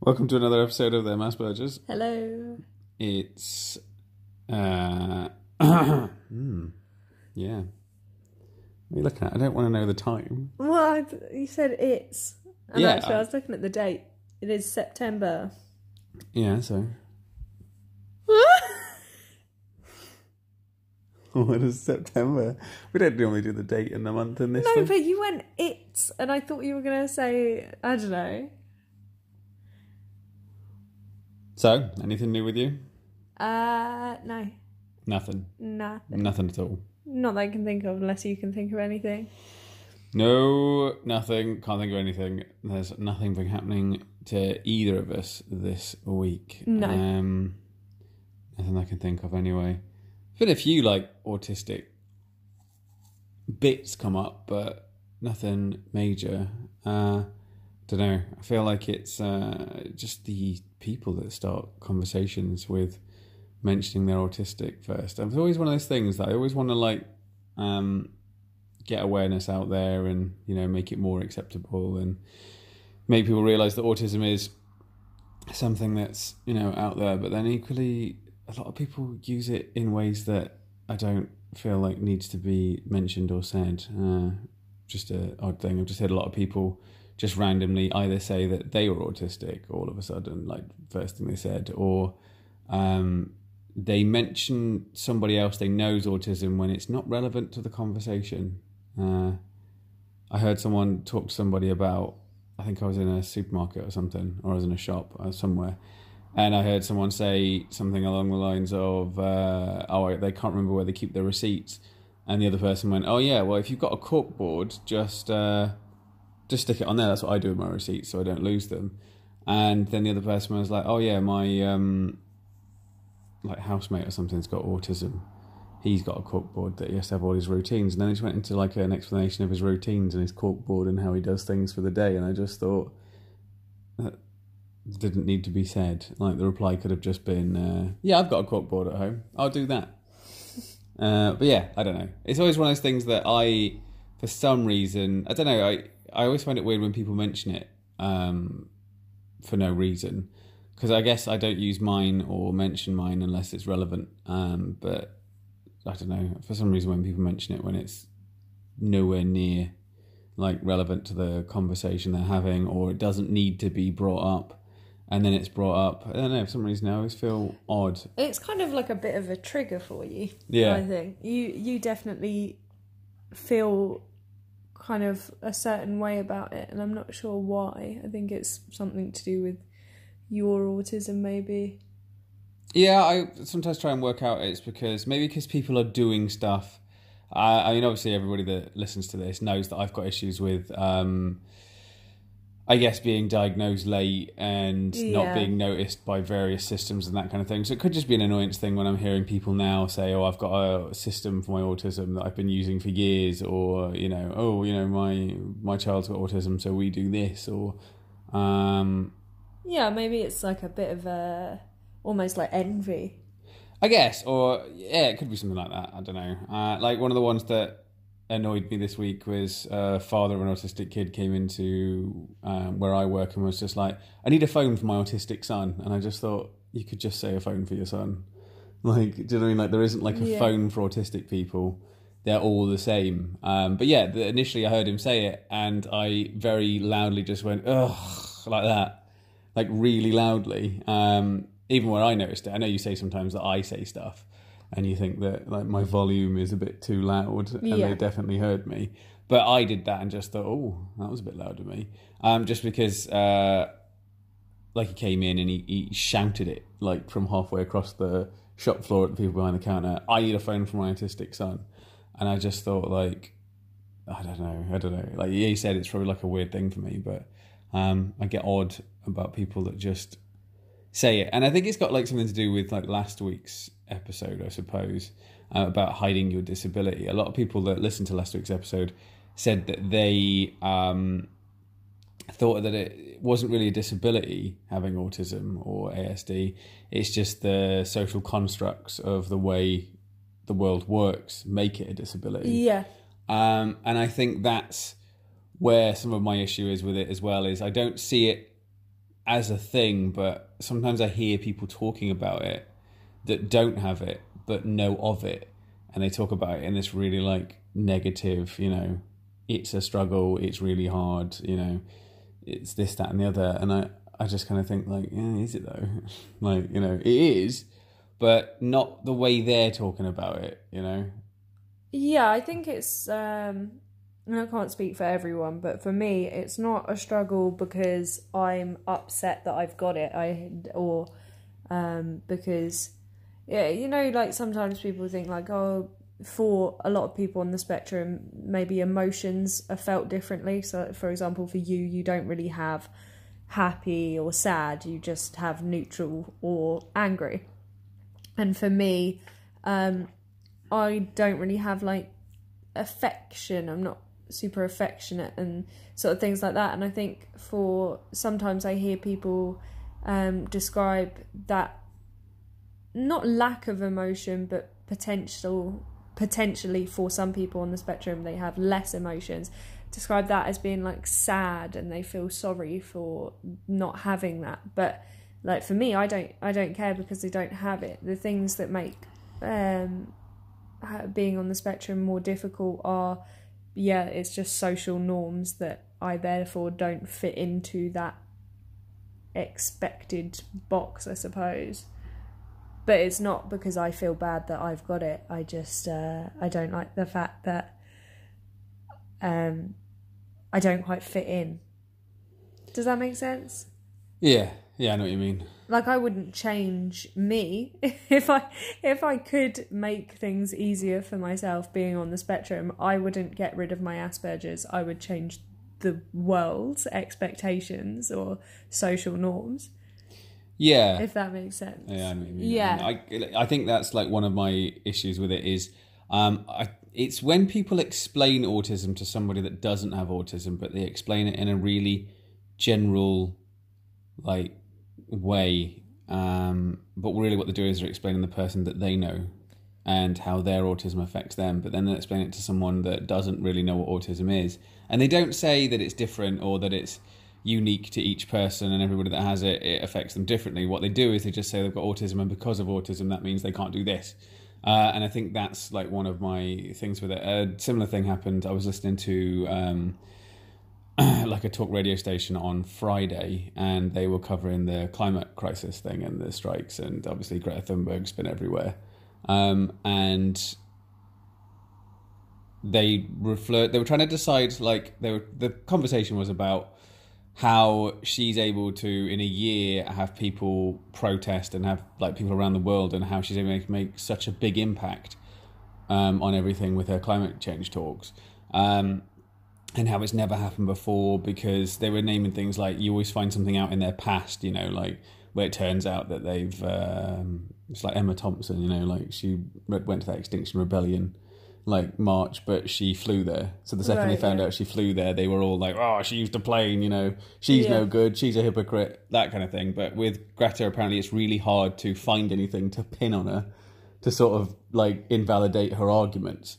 Welcome to another episode of the Asperger's. Hello. It's uh hmm, yeah. What are you looking at? I don't want to know the time. What? You said it's. And Yeah, actually, I I- was looking at the date. It is September. Yeah, so what is September? We don't normally do the date and the month in this no, thing. but you went it's, and I thought you were going to say, I don't know. So, anything new with you? Uh, no. Nothing. Nothing. Nothing at all. Not that I can think of, unless you can think of anything. No, nothing. Can't think of anything. There's nothing been happening to either of us this week. No. Um, nothing I can think of anyway. There's been a few like autistic bits come up, but nothing major. Uh, don't know. I feel like it's uh, just the people that start conversations with mentioning they're autistic first. It's always one of those things that I always want to like um, get awareness out there and you know make it more acceptable and make people realize that autism is something that's you know out there. But then equally, a lot of people use it in ways that I don't feel like needs to be mentioned or said. Uh, just a odd thing. I've just heard a lot of people just randomly either say that they were autistic all of a sudden, like first thing they said, or um, they mention somebody else they know's autism when it's not relevant to the conversation. Uh, I heard someone talk to somebody about, I think I was in a supermarket or something, or I was in a shop or somewhere, and I heard someone say something along the lines of, uh, "Oh, they can't remember where they keep their receipts," and the other person went, "Oh yeah, well if you've got a corkboard, just uh, just stick it on there. That's what I do with my receipts, so I don't lose them." And then the other person was like, "Oh yeah, my um, like housemate or something's got autism. He's got a corkboard that he has to have all his routines. And then he just went into like an explanation of his routines and his corkboard and how he does things for the day. And I just thought that didn't need to be said. Like the reply could have just been, uh, "Yeah, I've got a corkboard at home. I'll do that." Uh, but yeah, I don't know. It's always one of those things that I, for some reason, I don't know. I I always find it weird when people mention it um, for no reason because I guess I don't use mine or mention mine unless it's relevant. Um, but I don't know. For some reason, when people mention it when it's nowhere near like relevant to the conversation they're having, or it doesn't need to be brought up, and then it's brought up. I don't know. For some reason, I always feel odd. It's kind of like a bit of a trigger for you. Yeah. I think you you definitely feel kind of a certain way about it, and I'm not sure why. I think it's something to do with your autism, maybe. Yeah, I sometimes try and work out it's because maybe because people are doing stuff. I, mean, obviously, everybody that listens to this knows that I've got issues with, um, I guess, being diagnosed late and not being noticed by various systems and that kind of thing. So it could just be an annoyance thing when I'm hearing people now say, "Oh, I've got a system for my autism that I've been using for years," or you know, "Oh, you know, my my child's got autism, so we do this," or um, Yeah, maybe it's like a bit of a almost like envy. I guess, or yeah, it could be something like that. I don't know. Uh, like one of the ones that annoyed me this week was a father of an autistic kid came into um, where I work and was just like, "I need a phone for my autistic son," and I just thought you could just say a phone for your son. Like, do you know what I mean? Like, there isn't like a Yeah. phone for autistic people. They're all the same. Um, but yeah, the, initially I heard him say it, and I very loudly just went, "Ugh," like that, like really loudly. Um, even when I noticed it, I know you say sometimes that I say stuff, and you think that like my volume is a bit too loud, and Yeah. they definitely heard me. But I did that and just thought, oh, that was a bit loud of me, um, just because. Uh, like he came in and he, he shouted it like from halfway across the shop floor at the people behind the counter. I need a phone for my autistic son, and I just thought like, I don't know, I don't know. Like he said, it's probably like a weird thing for me, but um, I get odd about people that just say it, and I think it's got like something to do with like last week's episode, I suppose, uh, about hiding your disability. A lot of people that listened to last week's episode said that they um, thought that it wasn't really a disability having autism or ASD. It's just the social constructs of the way the world works make it a disability. Yeah. Um, and I think that's where some of my issue is with it as well. Is I don't see it as a thing, but sometimes I hear people talking about it that don't have it but know of it, and they talk about it in this really like negative, you know, it's a struggle, it's really hard, you know, it's this, that, and the other, and I I just kind of think like, yeah, is it though? like, you know, it is, but not the way they're talking about it, you know. Yeah, I think it's. Um, I can't speak for everyone, but for me, it's not a struggle because I'm upset that I've got it. I or um, because yeah, you know, like sometimes people think like, oh, for a lot of people on the spectrum, maybe emotions are felt differently. So, for example, for you, you don't really have happy or sad. You just have neutral or angry. And for me, um, I don't really have like affection. I'm not super affectionate and sort of things like that. And I think for sometimes I hear people um, describe that not lack of emotion, but potential potentially for some people on the spectrum they have less emotions. Describe that as being like sad and they feel sorry for not having that. But like for me i don't i don't care because they don't have it. The things that make um being on the spectrum more difficult are yeah it's just social norms that i therefore don't fit into that expected box i suppose but it's not because i feel bad that i've got it. I just uh, i don't like the fact that um i don't quite fit in. Does that make sense? Yeah, yeah, I know what you mean. like I wouldn't change me if I if I could make things easier for myself being on the spectrum I wouldn't get rid of my Asperger's. I would change the world's expectations or social norms Yeah, if that makes sense Yeah, I know what you mean. Yeah. I, I think that's like one of my issues with it is, um, I, it's when people explain autism to somebody that doesn't have autism, but they explain it in a really general, like, way. Um, but really, what they're doing is they're explaining the person that they know and how their autism affects them. But then they explain it to someone that doesn't really know what autism is, and they don't say that it's different or that it's unique to each person and everybody that has it, it affects them differently. What they do is they just say they've got autism, and because of autism, that means they can't do this. Uh, and I think that's like one of my things with it. A similar thing happened. I was listening to um, like a talk radio station on Friday, and they were covering the climate crisis thing and the strikes, and obviously Greta Thunberg's been everywhere. Um, and they reflect. They were trying to decide. Like they were. The conversation was about how she's able to in a year have people protest and have like people around the world, and how she's able to make, such a big impact um, on everything with her climate change talks. Um, and how it's never happened before because they were naming things like you always find something out in their past, you know, like where it turns out that they've um, it's like Emma Thompson, you know, like she went to that Extinction Rebellion like March, but she flew there. So the second they found yeah. out she flew there, they were all like, "Oh, she used a plane," you know, she's Yeah. no good, she's a hypocrite, that kind of thing. But with Greta, apparently, it's really hard to find anything to pin on her to sort of like invalidate her arguments.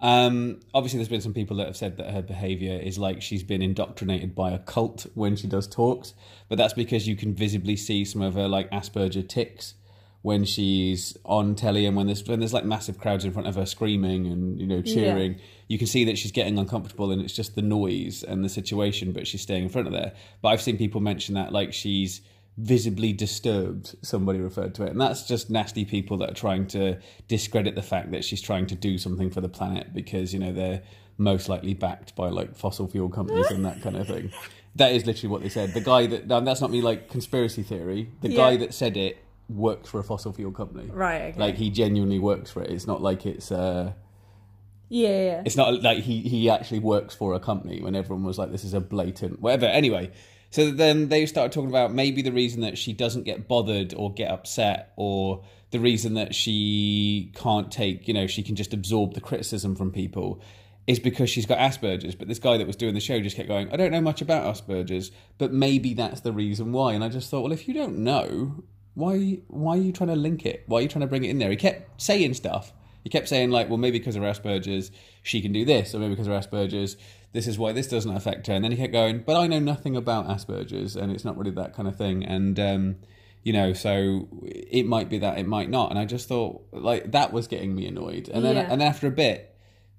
Um, obviously, there's been some people that have said that her behavior is like she's been indoctrinated by a cult when she does talks, but that's because you can visibly see some of her like Asperger tics when she's on telly and when there's when there's like massive crowds in front of her screaming and you know cheering. You can see that she's getting uncomfortable and it's just the noise and the situation, but she's staying in front of there. But I've seen people mention that like she's visibly disturbed somebody referred to it. And that's just nasty people that are trying to discredit the fact that she's trying to do something for the planet because you know they're most likely backed by like fossil fuel companies and that kind of thing. That is literally what they said. The guy that that's not me like conspiracy theory. The guy that said it works for a fossil fuel company. Right okay. like he genuinely works for it. It's not like it's uh yeah yeah it's not like he he actually works for a company when everyone was like this is a blatant whatever. Anyway so then they started talking about maybe the reason that she doesn't get bothered or get upset or the reason that she can't take you know she can just absorb the criticism from people is because she's got asperger's. But this guy that was doing the show just kept going i don't know much about asperger's but maybe that's the reason why. And i just thought well if you don't know why why are you trying to link it why are you trying to bring it in there he kept saying stuff He kept saying like, well, maybe because of Asperger's, she can do this, or maybe because of Asperger's, this is why this doesn't affect her. And then he kept going, but I know nothing about Asperger's, and it's not really that kind of thing. And um, you know, so it might be that, it might not. And I just thought like that was getting me annoyed. And then Yeah. and after a bit,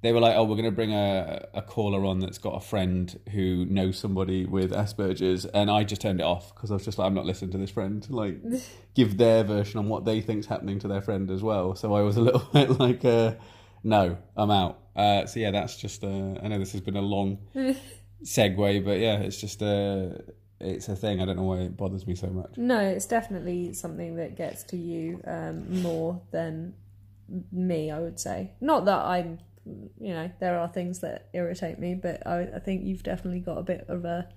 they were like, "Oh, we're going to bring a, a caller on that's got a friend who knows somebody with Asperger's," and I just turned it off because I was just like, "I'm not listening to this friend. Like, give their version on what they think's happening to their friend as well." So I was a little bit like, uh, "No, I'm out." Uh, so yeah, that's just. Uh, I know this has been a long segue, but yeah, it's just a. It's a thing. I don't know why it bothers me so much. No, it's definitely something that gets to you um, more than me. I would say not that I'm. You know, there are things that irritate me, but I, I think you've definitely got a bit of a.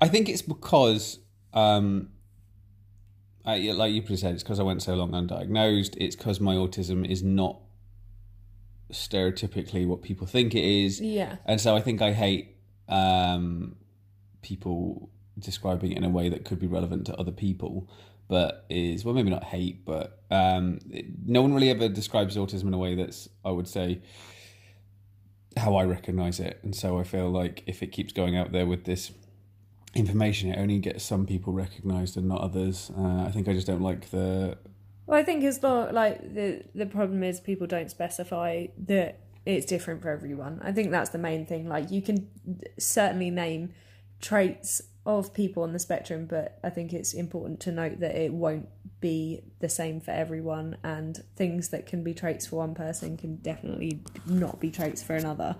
I think it's because, um, I, like you pretty said, it's because I went so long undiagnosed. It's because my autism is not stereotypically what people think it is, Yeah. and so I think I hate um, people describing it in a way that could be relevant to other people, but is well maybe not hate, but um, it- no one really ever describes autism in a way that's I would say how I recognize it, and so I feel like if it keeps going out there with this information, it only gets some people recognized and not others. Uh, I think I just don't like the Well, I think it's not like the the problem is people don't specify that it's different for everyone. I think that's the main thing. Like you can certainly name traits of people on the spectrum, but I think it's important to note that it won't be the same for everyone, and things that can be traits for one person can definitely not be traits for another.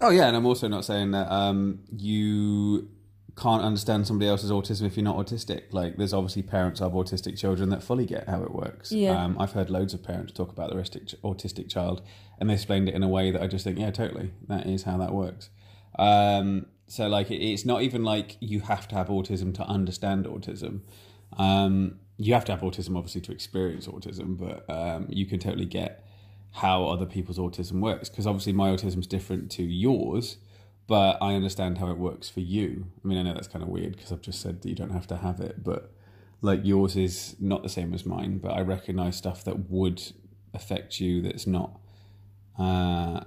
Oh yeah, and I'm also not saying that um, you can't understand somebody else's autism if you're not autistic. Like, there's obviously parents of autistic children that fully get how it works. Yeah. Um, I've heard loads of parents talk about their autistic, autistic child, and they explained it in a way that I just think, yeah, totally, that is how that works. Um, so, like, it, it's not even like you have to have autism to understand autism. Um, you have to have autism, obviously, to experience autism, but um, you can totally get how other people's autism works because obviously my autism is different to yours but i understand how it works for you i mean i know that's kind of weird because i've just said that you don't have to have it but like yours is not the same as mine but i recognize stuff that would affect you that's not uh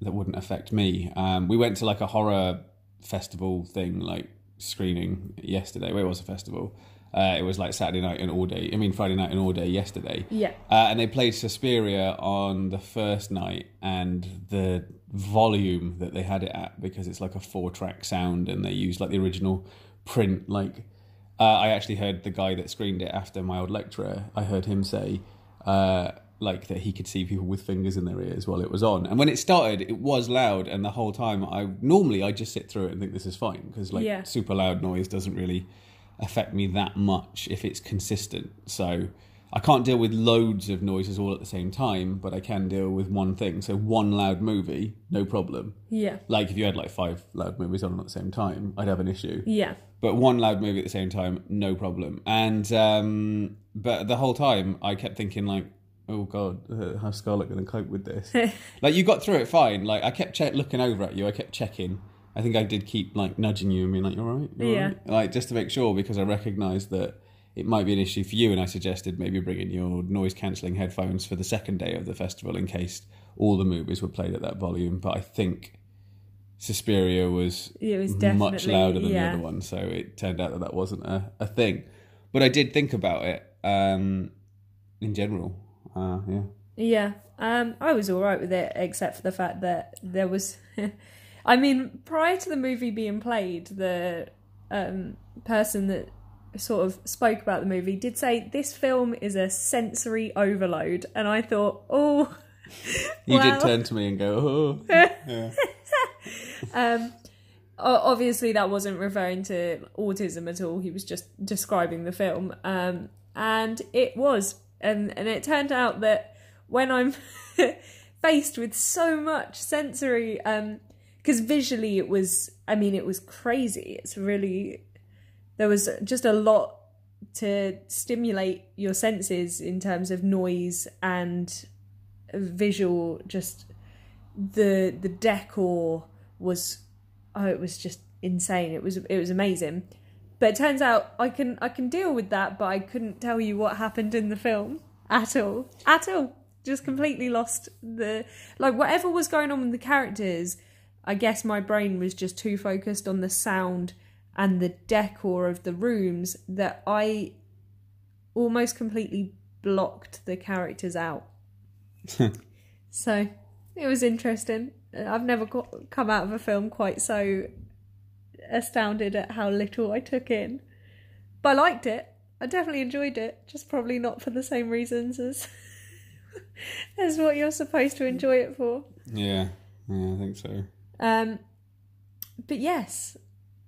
that wouldn't affect me um we went to like a horror festival thing like screening yesterday where was a festival uh, it was like Saturday night and all day. I mean Friday night and all day yesterday. Yeah. Uh, and they played Suspiria on the first night, and the volume that they had it at because it's like a four-track sound, and they used like the original print. Like, uh, I actually heard the guy that screened it after my old lecturer. I heard him say, uh, like that he could see people with fingers in their ears while it was on. And when it started, it was loud, and the whole time, I normally I just sit through it and think this is fine because like Yeah. super loud noise doesn't really affect me that much if it's consistent. So I can't deal with loads of noises all at the same time, but I can deal with one thing. So one loud movie, no problem. Yeah. Like if you had like five loud movies on at the same time, I'd have an issue. Yeah. But one loud movie at the same time, no problem. And um, but the whole time I kept thinking like, oh god, uh, how's Scarlett going to cope with this? like you got through it fine. Like I kept check- looking over at you. I kept checking. I think I did keep like nudging you and being like, "You're all right." You're Yeah. right?" Like just to make sure because I recognised that it might be an issue for you, and I suggested maybe bringing your noise cancelling headphones for the second day of the festival in case all the movies were played at that volume. But I think Suspiria was It was much louder than yeah. the other one, so it turned out that that wasn't a, a thing. But I did think about it um, in general. Uh, yeah. Yeah, um, I was all right with it, except for the fact that there was. I mean, prior to the movie being played, the um, person that sort of spoke about the movie did say this film is a sensory overload, and I thought, oh, You Well- did turn to me and go, oh. yeah. um, obviously that wasn't referring to autism at all. He was just describing the film, um, and it was, and and it turned out that when I'm faced with so much sensory, um because visually it was, I mean, it was crazy. It's really there was just a lot to stimulate your senses in terms of noise and visual just the the decor was oh it was just insane it was it was amazing but it turns out i can i can deal with that but i couldn't tell you what happened in the film at all at all just completely lost the like whatever was going on with the characters. I guess my brain was just too focused on the sound and the decor of the rooms that I almost completely blocked the characters out. so it was interesting. I've never got, come out of a film quite so astounded at how little I took in. But I liked it. I definitely enjoyed it. Just probably not for the same reasons as as what you're supposed to enjoy it for. Yeah, yeah, I think so. Um, but yes,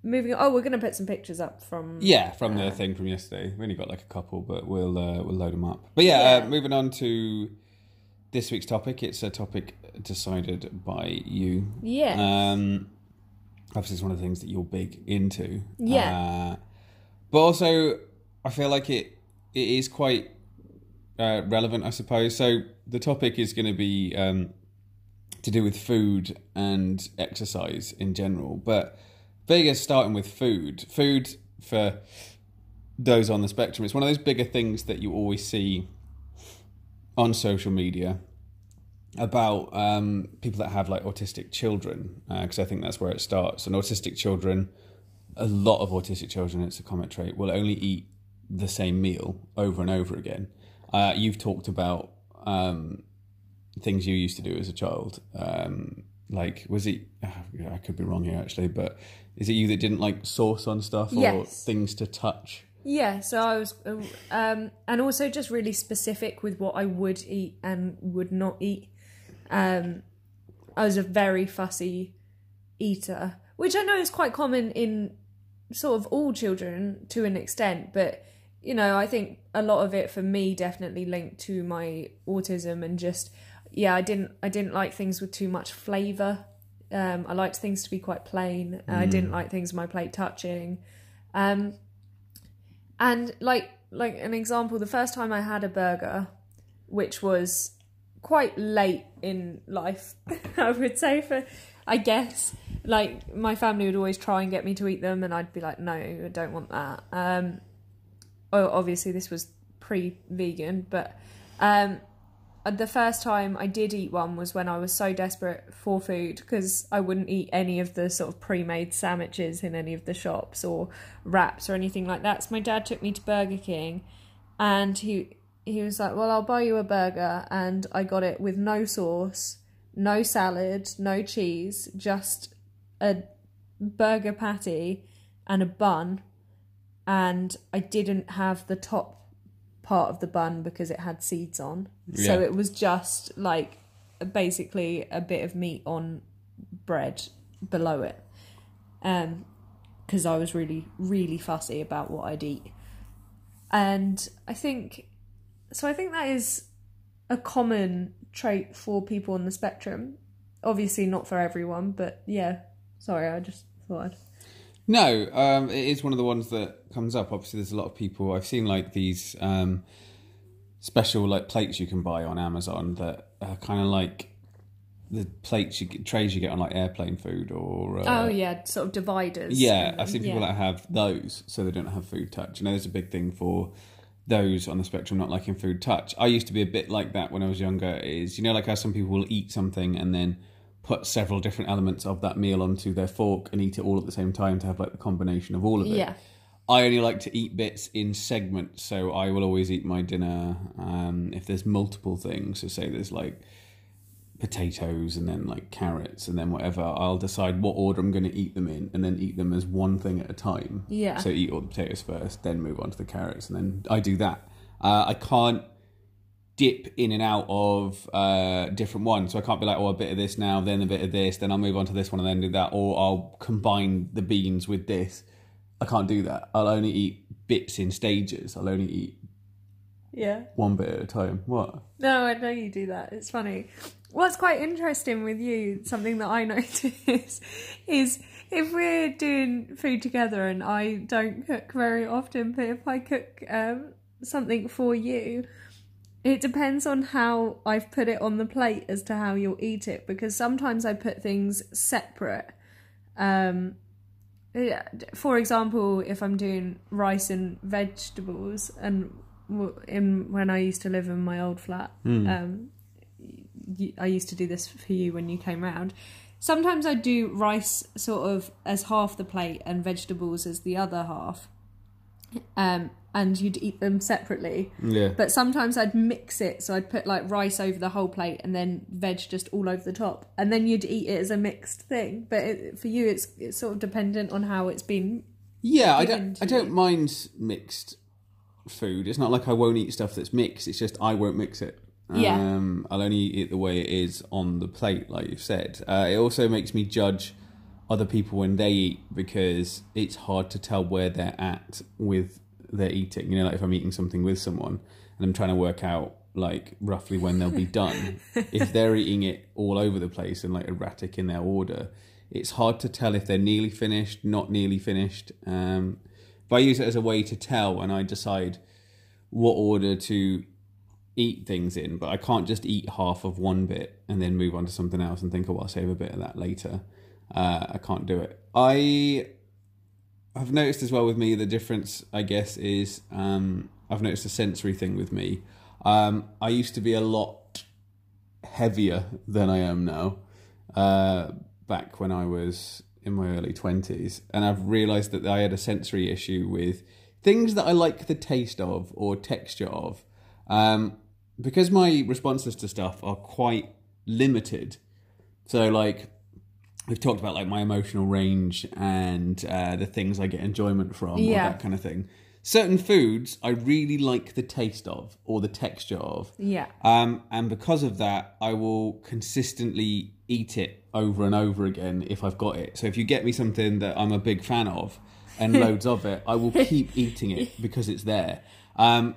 moving. on. Oh, we're going to put some pictures up from. Yeah, from the uh, thing from yesterday. We only got like a couple, but we'll uh, we'll load them up. But yeah, Yeah. Uh, moving on to this week's topic. It's a topic decided by you. Yeah. Um, obviously, it's one of the things that you're big into. Yeah. Uh, but also, I feel like it it is quite uh, relevant, I suppose. So the topic is going to be um, to do with food and exercise in general. But bigger, starting with food. Food for those on the spectrum. It's one of those bigger things that you always see on social media about um, people that have like autistic children, because I think that's where it starts. And autistic children, a lot of autistic children, it's a common trait, will only eat the same meal over and over again. Uh, you've talked about um, things you used to do as a child. Um, like, was it? I could be wrong here actually, but is it you that didn't like sauce on stuff or Yes. things to touch? Yeah, so I was, uh, um, and also just really specific with what I would eat and would not eat. Um, I was a very fussy eater, which I know is quite common in sort of all children to an extent, but you know, I think a lot of it for me definitely linked to my autism and just yeah, I didn't I didn't like things with too much flavor. Um, I liked things to be quite plain. I didn't like things my plate touching. Um, and like like an example, the first time I had a burger, which was quite late in life, I would say for I guess like my family would always try and get me to eat them, and I'd be like, no, I don't want that. Um, obviously this was pre-vegan, but um, uh, the first time I did eat one was when I was so desperate for food because I wouldn't eat any of the sort of pre-made sandwiches in any of the shops or wraps or anything like that. So my dad took me to Burger King, and he he was like, "Well, I'll buy you a burger," and I got it with no sauce, no salad, no cheese, just a burger patty and a bun, and I didn't have the top part of the bun because it had seeds on. So it was just like basically a bit of meat on bread below it. Um because I was really really fussy about what I'd eat. And I think so I think that is a common trait for people on the spectrum. Obviously not for everyone, but yeah. Sorry, I just thought I'd No, um, it is one of the ones that comes up. Obviously, there's a lot of people. I've seen like these um, special like plates you can buy on Amazon that are kind of like the plates you get, trays you get on like airplane food or uh, Oh yeah, sort of dividers. yeah. I've seen people yeah. that have those so they don't have food touch. You know, there's a big thing for those on the spectrum not liking food touch. I used to be a bit like that when I was younger. Is you know like how some people will eat something and then put several different elements of that meal onto their fork and eat it all at the same time to have like the combination of all of it. Yeah. I only like to eat bits in segments, so I will always eat my dinner. Um, if there's multiple things, so say there's like potatoes and then like carrots and then whatever, I'll decide what order I'm going to eat them in and then eat them as one thing at a time. Yeah. So eat all the potatoes first, then move on to the carrots, and then I do that. Uh, I can't dip in and out of uh, different ones. So I can't be like, oh, a bit of this now, then a bit of this, then I'll move on to this one and then do that, or I'll combine the beans with this. I can't do that. I'll only eat bits in stages. I'll only eat Yeah. one bit at a time. What? No, I know you do that. It's funny. What's quite interesting with you, something that I notice, is if we're doing food together and I don't cook very often, but if I cook um, something for you, it depends on how I've put it on the plate as to how you'll eat it. Because sometimes I put things separate. Um, for example, if I'm doing rice and vegetables, and in when I used to live in my old flat, um, y- I used to do this for you when you came round. Sometimes I'd do rice sort of as half the plate and vegetables as the other half. Um, and you'd eat them separately. Yeah. But sometimes I'd mix it, so I'd put like rice over the whole plate and then veg just all over the top, and then you'd eat it as a mixed thing. But it, for you, it's it's sort of dependent on how it's been. Yeah, I don't. I don't mind mixed food. It's not like I won't eat stuff that's mixed. It's just I won't mix it. Yeah. Um, I'll only eat it the way it is on the plate, like you've said. Uh, it also makes me judge other people when they eat because it's hard to tell where they're at with their eating. You know, like if I'm eating something with someone and I'm trying to work out like roughly when they'll be done. if they're eating it all over the place and like erratic in their order, it's hard to tell if they're nearly finished, not nearly finished. Um, but I use it as a way to tell, and I decide what order to eat things in. But I can't just eat half of one bit and then move on to something else and think, oh, I'll save a bit of that later. Uh, I can't do it. I have noticed as well with me the difference. I guess is um, I've noticed a sensory thing with me. Um, I used to be a lot heavier than I am now. Uh, back when I was in my early twenties, and I've realised that I had a sensory issue with things that I like the taste of or texture of. Um, because my responses to stuff are quite limited. So, like, we've talked about like my emotional range and uh, the things I get enjoyment from, or that kind of thing. Certain foods I really like the taste of or the texture of. Yeah. Um, and because of that, I will consistently eat it over and over again if I've got it. So if you get me something that I'm a big fan of and loads of it, I will keep eating it because it's there. Um,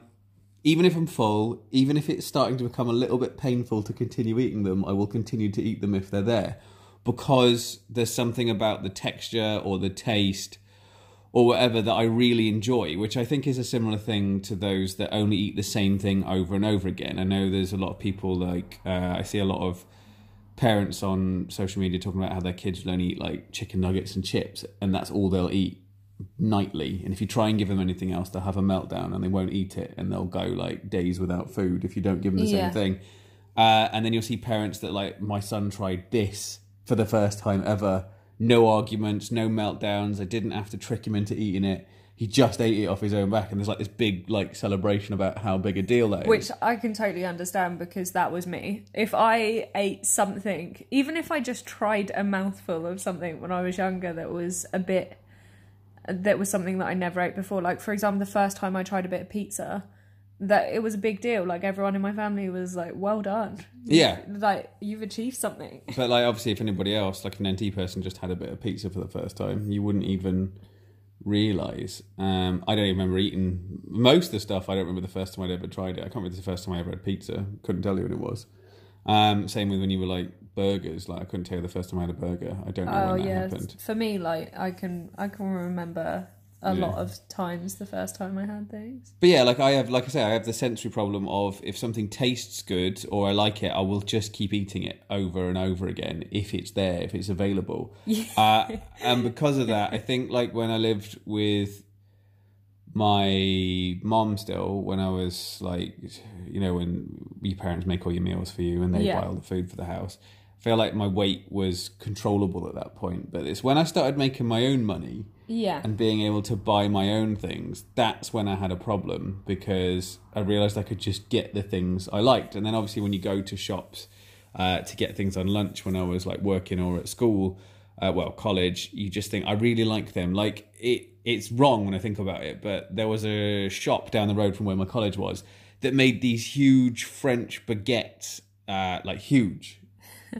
even if I'm full, even if it's starting to become a little bit painful to continue eating them, I will continue to eat them if they're there because there's something about the texture or the taste or whatever that I really enjoy, which I think is a similar thing to those that only eat the same thing over and over again. I know there's a lot of people like uh, I see a lot of parents on social media talking about how their kids will only eat like chicken nuggets and chips, and that's all they'll eat nightly. And if you try and give them anything else, they'll have a meltdown and they won't eat it, and they'll go like days without food if you don't give them the Yeah. same thing. Uh, and then you'll see parents that like my son tried this for the first time ever. No arguments, no meltdowns. I didn't have to trick him into eating it. He just ate it off his own back, and there's like this big like celebration about how big a deal that is. Which I can totally understand because that was me. If I ate something, even if I just tried a mouthful of something when I was younger that was a bit, that was something that I never ate before. Like, for example, the first time I tried a bit of pizza, that it was a big deal. Like, everyone in my family was like, well done. Yeah. Like, you've achieved something. But like obviously, if anybody else, like an NT person, just had a bit of pizza for the first time, you wouldn't even realize. Um, I don't even remember eating most of the stuff. I don't remember the first time I'd ever tried it. I can't remember the first time I ever had pizza. Couldn't tell you when it was. Um, same with when you were like burgers. Like I couldn't tell you the first time I had a burger. I don't know Oh when that happened. for me, like I can I can remember a Yeah. lot of times the first time I had things. But yeah, like I have, like I say, I have the sensory problem of if something tastes good or I like it, I will just keep eating it over and over again if it's there, if it's available. Uh, and because of that, I think like when I lived with my mom still, when I was like, you know, when your parents make all your meals for you and they Yeah. buy all the food for the house, feel like my weight was controllable at that point. But it's when I started making my own money Yeah. and being able to buy my own things, that's when I had a problem because I realized I could just get the things I liked. And then obviously, when you go to shops uh, to get things on lunch when I was like working or at school, uh, well, college, you just think, I really like them. Like, it, it's wrong when I think about it, but there was a shop down the road from where my college was that made these huge French baguettes, uh, like huge.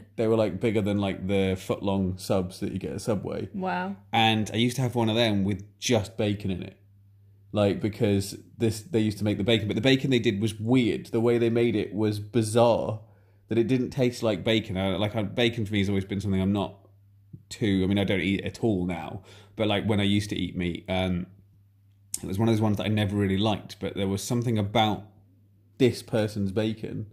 they were like bigger than like the foot long subs that you get at Subway Wow. and I used to have one of them with just bacon in it. Like because this they used to make the bacon, but the bacon they did was weird. The way they made it was bizarre. That it didn't taste like bacon. I, like bacon for me has always been something I'm not too. I mean, I don't eat it at all now. But like when I used to eat meat, um, it was one of those ones that I never really liked. But there was something about this person's bacon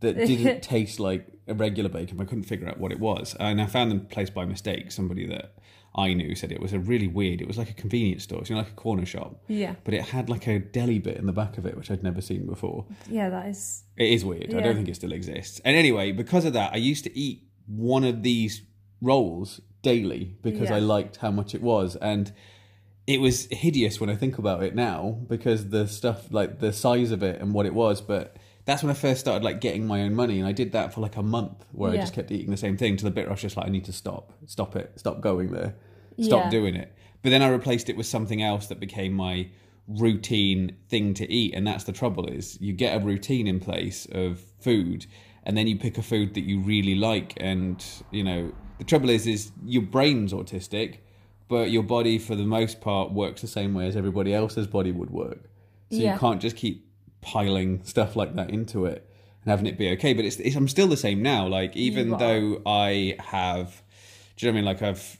that didn't taste like a regular bacon. But I couldn't figure out what it was, and I found the place by mistake. Somebody that I knew said it was a really weird. It was like a convenience store, you know, like a corner shop, Yeah. but it had like a deli bit in the back of it, which I'd never seen before. Yeah, that is. It is weird. I don't think it still exists. And anyway, because of that, I used to eat one of these rolls daily because Yeah. I liked how much it was. And it was hideous when I think about it now because the stuff, like the size of it and what it was. But that's when I first started like getting my own money. And I did that for like a month where I just kept eating the same thing to the bit where I was just like, I need to stop, stop it, stop going there, stop Yeah. doing it. But then I replaced it with something else that became my routine thing to eat and that's the trouble is you get a routine in place of food and then you pick a food that you really like and you know the trouble is is your brain's autistic but your body for the most part works the same way as everybody else's body would work so Yeah. you can't just keep piling stuff like that into it and having it be okay but it's, it's i'm still the same now like even though i have do you know what i mean like i've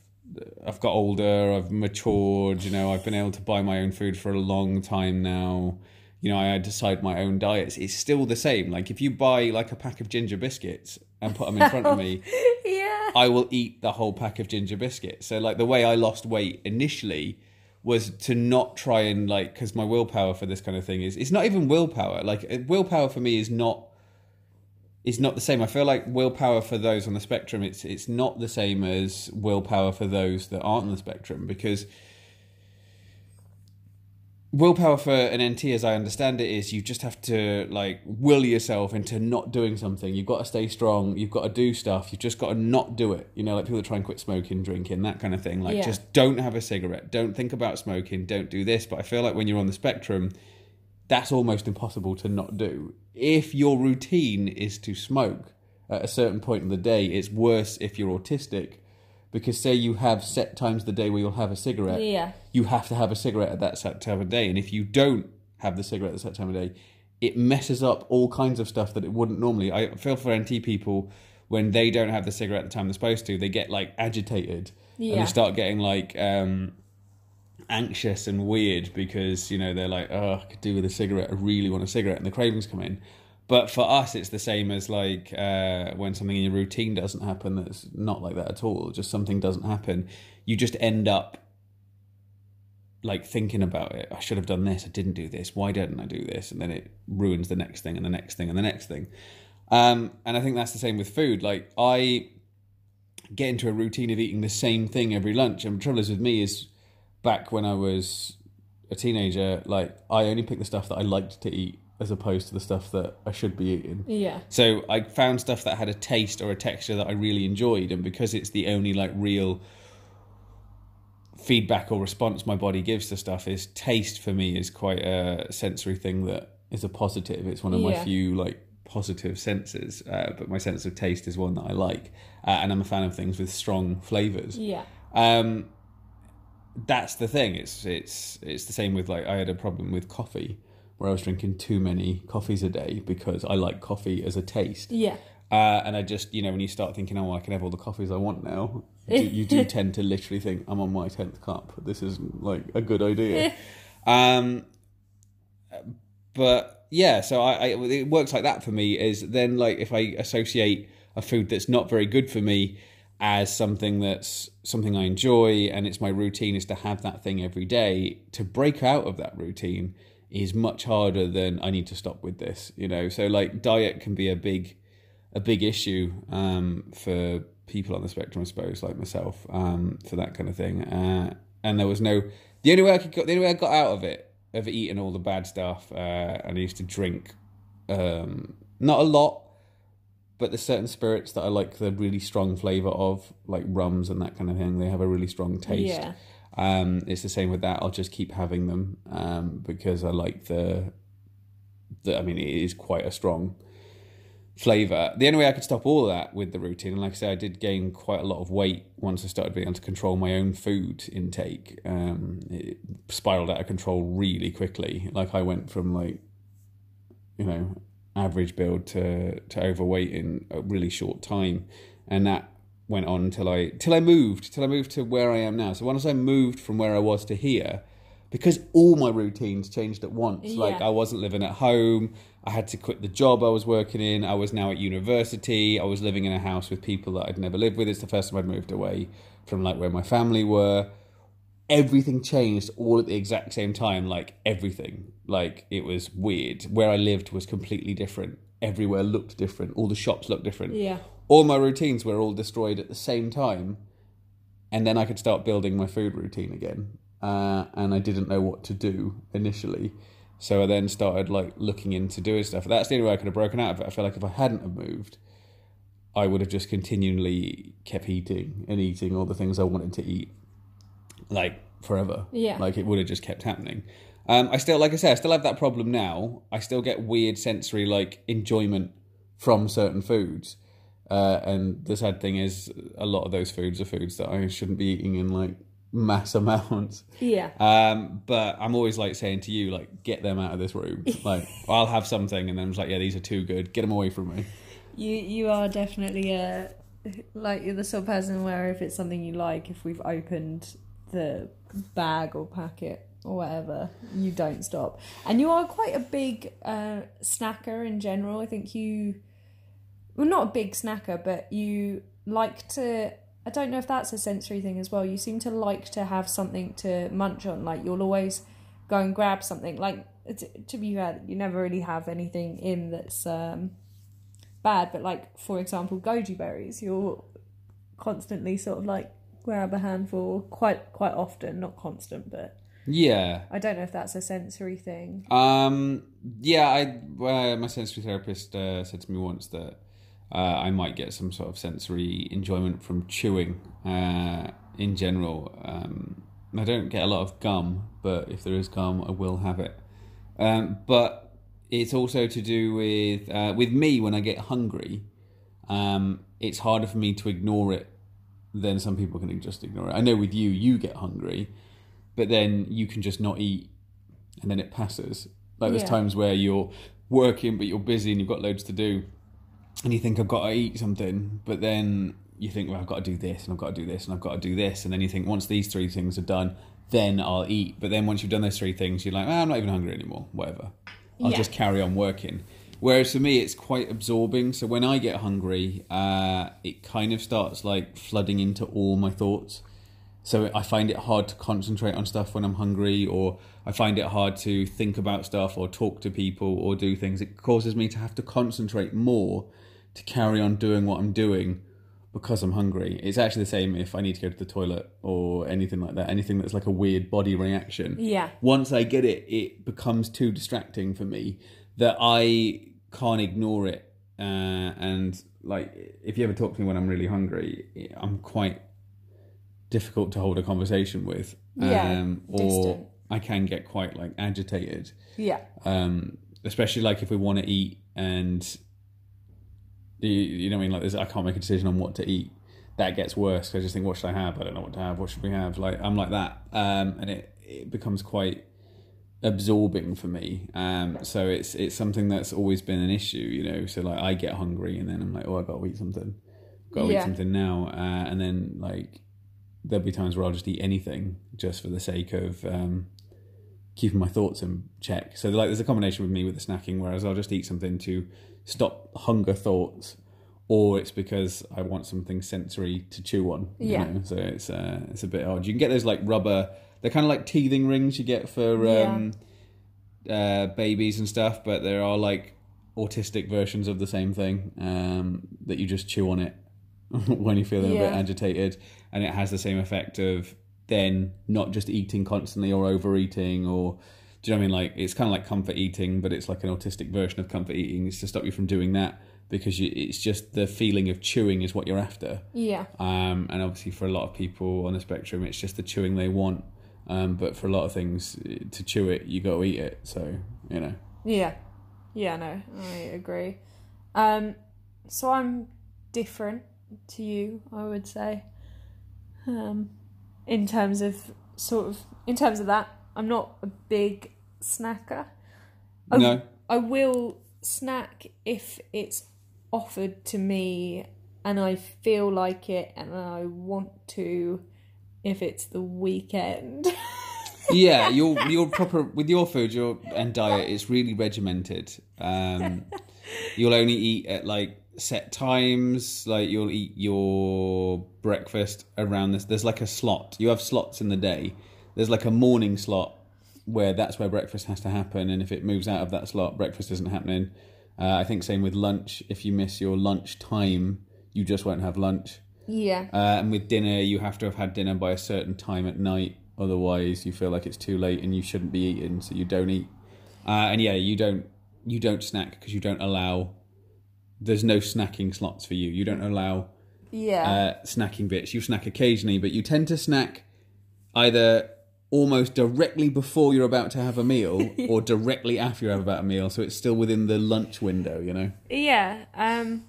I've got older, I've matured, you know, I've been able to buy my own food for a long time now. You know, I decide my own diets. It's still the same. Like if you buy like a pack of ginger biscuits and put them in front of me, Yeah. I will eat the whole pack of ginger biscuits. So like the way I lost weight initially was to not try and like because my willpower for this kind of thing is it's not even willpower. Like uh, willpower for me is not is not the same. I feel like willpower for those on the spectrum it's it's not the same as willpower for those that aren't on the spectrum because willpower for an NT as I understand it is you just have to like will yourself into not doing something. You've got to stay strong, you've got to do stuff, you've just got to not do it. You know, like people that try and quit smoking, drinking, that kind of thing. Like Yeah. just don't have a cigarette, don't think about smoking, don't do this. But I feel like when you're on the spectrum, that's almost impossible to not do. If your routine is to smoke at a certain point in the day, it's worse if you're autistic. Because say you have set times of the day where you'll have a cigarette, Yeah. you have to have a cigarette at that set time of day. And if you don't have the cigarette at that time of day, it messes up all kinds of stuff that it wouldn't normally. I feel for NT people when they don't have the cigarette at the time they're supposed to, they get like agitated and they start getting like um, anxious and weird because you know they're like, oh, I could do with a cigarette. I really want a cigarette, and the cravings come in. But for us, it's the same as like uh, when something in your routine doesn't happen. That's not like that at all. Just something doesn't happen. You just end up like thinking about it. I should have done this. I didn't do this. Why didn't I do this? And then it ruins the next thing and the next thing and the next thing. Um, and I think that's the same with food. Like I get into a routine of eating the same thing every lunch. And the trouble is with me is back when I was a teenager, like I only picked the stuff that I liked to eat as opposed to the stuff that I should be eating. Yeah. So I found stuff that had a taste or a texture that I really enjoyed, and because it's the only like real feedback or response my body gives to stuff, is taste for me is quite a sensory thing that is a positive. It's one of my few like positive senses, uh, but my sense of taste is one that I like, uh, and I'm a fan of things with strong flavors. Yeah. Um, that's the thing. It's it's it's the same with like I had a problem with coffee where I was drinking too many coffees a day because I like coffee as a taste. Yeah. Uh, and I just, you know, when you start thinking, oh, I can have all the coffees I want now, you do, you do tend to literally think, I'm on my 10th cup. This isn't like a good idea. um, but yeah, so I, I, it works like that for me is then like if I associate a food that's not very good for me as something that's something I enjoy and it's my routine is to have that thing every day, to break out of that routine is much harder than I need to stop with this, you know. So like diet can be a big a big issue um, for people on the spectrum, I suppose, like myself, um, for that kind of thing. Uh, and there was no the only way I could the only way I got out of it of eating all the bad stuff. Uh, and I used to drink um, not a lot, but there's certain spirits that I like the really strong flavor of, like rums and that kind of thing. They have a really strong taste. Yeah. Um, it's the same with that. I'll just keep having them um, because I like the. The, I mean, it is quite a strong flavor. The only way I could stop all that with the routine, and like I said, I did gain quite a lot of weight once I started being able to control my own food intake. Um, it spiraled out of control really quickly. Like I went from like, you know, average build to to overweight in a really short time, and that went on until I till I moved till I moved to where I am now. So once I moved from where I was to here, because all my routines changed at once. Like I wasn't living at home. I had to quit the job I was working in. I was now at university. I was living in a house with people that I'd never lived with. It's the first time I'd moved away from like where my family were. Everything changed all at the exact same time. Like everything. Like it was weird. Where I lived was completely different. Everywhere looked different. All the shops looked different Yeah. All my routines were all destroyed at the same time and then i could start building my food routine again uh, and i didn't know what to do initially. So i then started like looking into doing stuff. That's the only way i could have broken out of it. I feel like if i hadn't have moved i would have just continually kept eating and eating all the things i wanted to eat like forever. Yeah. like it would have just kept happening. Um, i still like i say i still have that problem now. I still get weird sensory like enjoyment from certain foods uh, and the sad thing is, a lot of those foods are foods that I shouldn't be eating in like mass amounts. Yeah. Um, but I'm always like saying to you, like, get them out of this room. Like, I'll have something, and then I'm just like, yeah, these are too good. Get them away from me. You you are definitely a like you're the sort of person where if it's something you like, if we've opened the bag or packet or whatever, you don't stop. And you are quite a big uh, snacker in general. I think you, well, not a big snacker, but you like to. I don't know if that's a sensory thing as well. You seem to like to have something to munch on. Like you'll always go and grab something. Like to, be fair, you never really have anything in that's um, bad. But like for example, goji berries, you'll constantly sort of like grab a handful quite quite often, not constant, but Yeah. I don't know if that's a sensory thing. Um, yeah, I uh, my sensory therapist uh, said to me once that uh, I might get some sort of sensory enjoyment from chewing uh, in general. Um, I don't get a lot of gum, but if there is gum, I will have it. Um, but it's also to do with uh, with me when I get hungry. Um, it's harder for me to ignore it than some people can just ignore it. I know with you, you get hungry, but then you can just not eat and then it passes. Like there's Yeah. times where you're working but you're busy and you've got loads to do, and you think I've got to eat something, but then you think, well, I've got to do this and I've got to do this and I've got to do this, and then you think once these three things are done, then I'll eat. But then once you've done those three things, you're like, ah, I'm not even hungry anymore. Whatever, I'll Yeah. just carry on working. Whereas for me, it's quite absorbing. So when I get hungry, uh, it kind of starts like flooding into all my thoughts. So I find it hard to concentrate on stuff when I'm hungry, or I find it hard to think about stuff, or talk to people, or do things. It causes me to have to concentrate more to carry on doing what I'm doing because I'm hungry. It's actually the same if I need to go to the toilet or anything like that, anything that's like a weird body reaction. Yeah. Once I get it, it becomes too distracting for me that I can't ignore it. Uh, and like, if you ever talk to me when I'm really hungry, I'm quite difficult to hold a conversation with. Yeah, Um, or distant. I can get quite like agitated. Yeah. um, especially like if we want to eat and you, you know what I mean? Like there's, I can't make a decision on what to eat. That gets worse 'cause I just think what should I have? I don't know what to have. What should we have? Like I'm like that. Um, and it, it becomes quite absorbing for me. Um, so it's it's something that's always been an issue you know? So like I get hungry and then I'm like oh I gotta eat something. Gotta Yeah. eat something now. Uh, and then like there'll be times where I'll just eat anything just for the sake of um, keeping my thoughts in check. So like there's a combination with me with the snacking, whereas I'll just eat something to stop hunger thoughts, or it's because I want something sensory to chew on. Yeah. know? So it's uh, it's a bit odd. You can get those like rubber. They're kind of like teething rings you get for Yeah. um, uh, babies and stuff, but there are like autistic versions of the same thing um, that you just chew on it when you're feeling a bit agitated, and it has the same effect of then not just eating constantly or overeating or do you know what I mean? Like it's kind of like comfort eating, but it's like an autistic version of comfort eating. It's to stop you from doing that because you, it's just the feeling of chewing is what you're after. Yeah. Um, and obviously, for a lot of people on the spectrum, it's just the chewing they want. Um, but for a lot of things, to chew it, you got to eat it. So you know, Yeah. Yeah, no, I agree. Um so I'm different to you, I would say. Um in terms of sort of in terms of that, I'm not a big snacker. I, no, I will snack if it's offered to me and I feel like it and I want to if it's the weekend. yeah, your your proper with your food, your and diet is really regimented. Um, you'll only eat at like set times. Like you'll eat your breakfast around this. There's like a slot. You have slots in the day. There's like a morning slot where that's where breakfast has to happen, and if it moves out of that slot, breakfast isn't happening. Uh, I think same with lunch. If you miss your lunch time, you just won't have lunch. Yeah. Uh, and with dinner, you have to have had dinner by a certain time at night. Otherwise, you feel like it's too late and you shouldn't be eating, so you don't eat. Uh, and yeah, you don't you don't snack because you don't allow. There's no snacking slots for you. You don't allow Yeah. uh, snacking bits. You snack occasionally, but you tend to snack either almost directly before you're about to have a meal or directly after you have about a meal. So it's still within the lunch window, you know. Yeah, um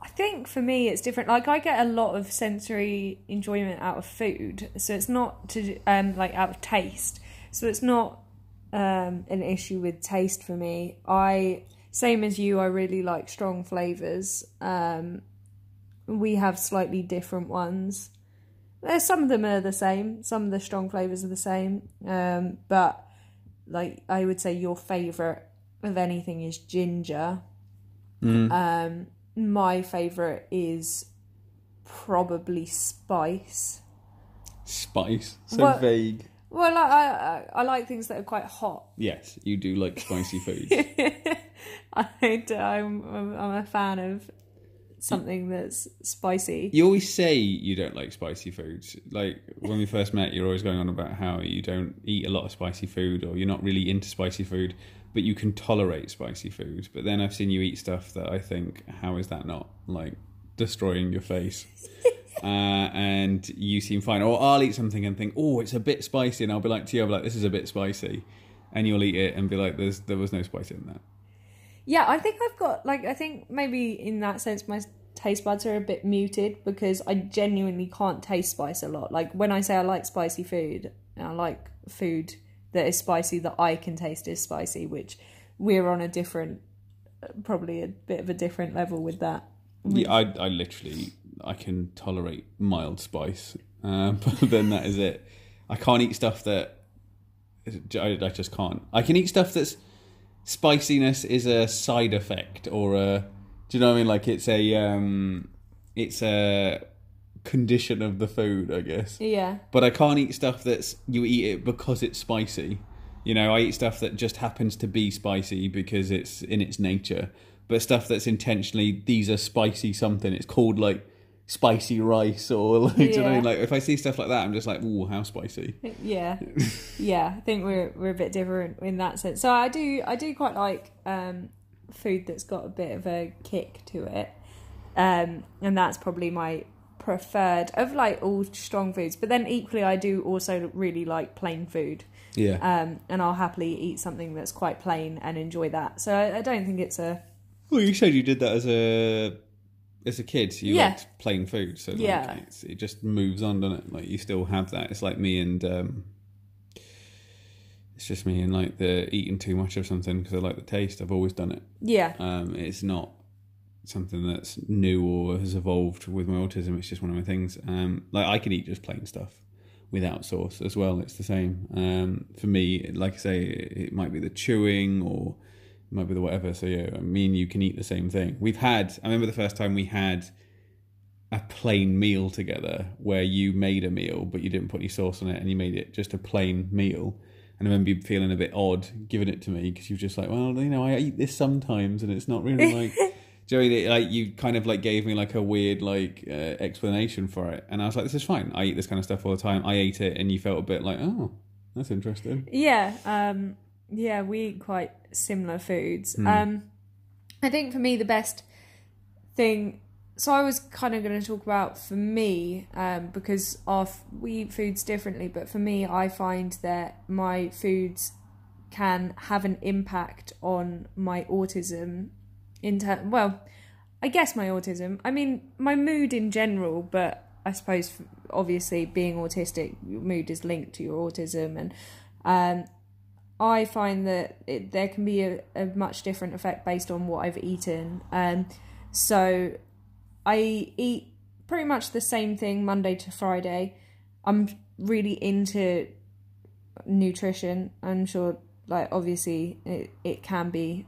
I think for me it's different. Like I get a lot of sensory enjoyment out of food, so it's not to um like out of taste. So it's not um an issue with taste for me. I same as you, I really like strong flavors. Um we have slightly different ones. There's some of them are the same. Some of the strong flavors are the same. Um but like I would say your favorite of anything is ginger. Um, my favorite is probably spice. Spice, so What- vague. Well, I, I I like things that are quite hot. Yes, you do like spicy foods. I do, I'm I'm a fan of something that's spicy. You always say you don't like spicy foods. Like when we first met, you're always going on about how you don't eat a lot of spicy food or you're not really into spicy food, but you can tolerate spicy food. But then I've seen you eat stuff that I think, how is that not like destroying your face? Uh, and you seem fine. Or I'll eat something and think, oh, it's a bit spicy, and I'll be like to you, I'll be like, this is a bit spicy, and you'll eat it and be like, there's there was no spice in that. Yeah, I think I've got like I think maybe in that sense my taste buds are a bit muted because I genuinely can't taste spice a lot. Like when I say I like spicy food, I like food that is spicy that I can taste is spicy, which we're on a different probably a bit of a different level with that. Yeah, I, I literally I can tolerate mild spice, um, but then that is it. I can't eat stuff that I, I just can't. I can eat stuff that's spiciness is a side effect or a. Do you know what I mean? Like it's a um, it's a condition of the food, I guess. Yeah. But I can't eat stuff that's you eat it because it's spicy. You know, I eat stuff that just happens to be spicy because it's in its nature. But stuff that's intentionally these are spicy something. It's called like spicy rice or like do you know what I mean? Like if I see stuff like that, I'm just like, ooh, how spicy. Yeah, yeah. I think we're we're a bit different in that sense. So I do I do quite like um, food that's got a bit of a kick to it, um, and that's probably my preferred of like all strong foods. But then equally, I do also really like plain food, Yeah. um, and I'll happily eat something that's quite plain and enjoy that. So I, I don't think it's a well, you said you did that as a as a kid. You Yeah. liked plain food, so like, Yeah. it's, it just moves on, doesn't it? Like you still have that. It's like me and um, it's just me and like the eating too much of something because I like the taste. I've always done it. yeah Um, it's not something that's new or has evolved with my autism. It's just one of my things. Um, like I can eat just plain stuff without sauce as well. It's the same. Um, for me, like I say, it might be the chewing or might be the whatever. So yeah, me and you can eat the same thing. We've had. I remember the first time we had a plain meal together where you made a meal but you didn't put any sauce on it and you made it just a plain meal. And I remember you feeling a bit odd giving it to me because you were just like, well, you know, I eat this sometimes and it's not really like. Joey, like you kind of like gave me like a weird like uh, explanation for it, and I was like, "This is fine. I eat this kind of stuff all the time. I ate it, and you felt a bit like, oh, that's interesting." Yeah, um, yeah, we eat quite similar foods. Um, I think for me the best thing. So I was kind of going to talk about for me um, because our f- we eat foods differently, but for me, I find that my foods can have an impact on my autism. In ter- well, I guess my autism. I mean, my mood in general, but I suppose obviously being autistic, your mood is linked to your autism, and um, I find that it, there can be a, a much different effect based on what I've eaten. Um, so I eat pretty much the same thing Monday to Friday. I'm really into nutrition. I'm sure, like obviously, it it can be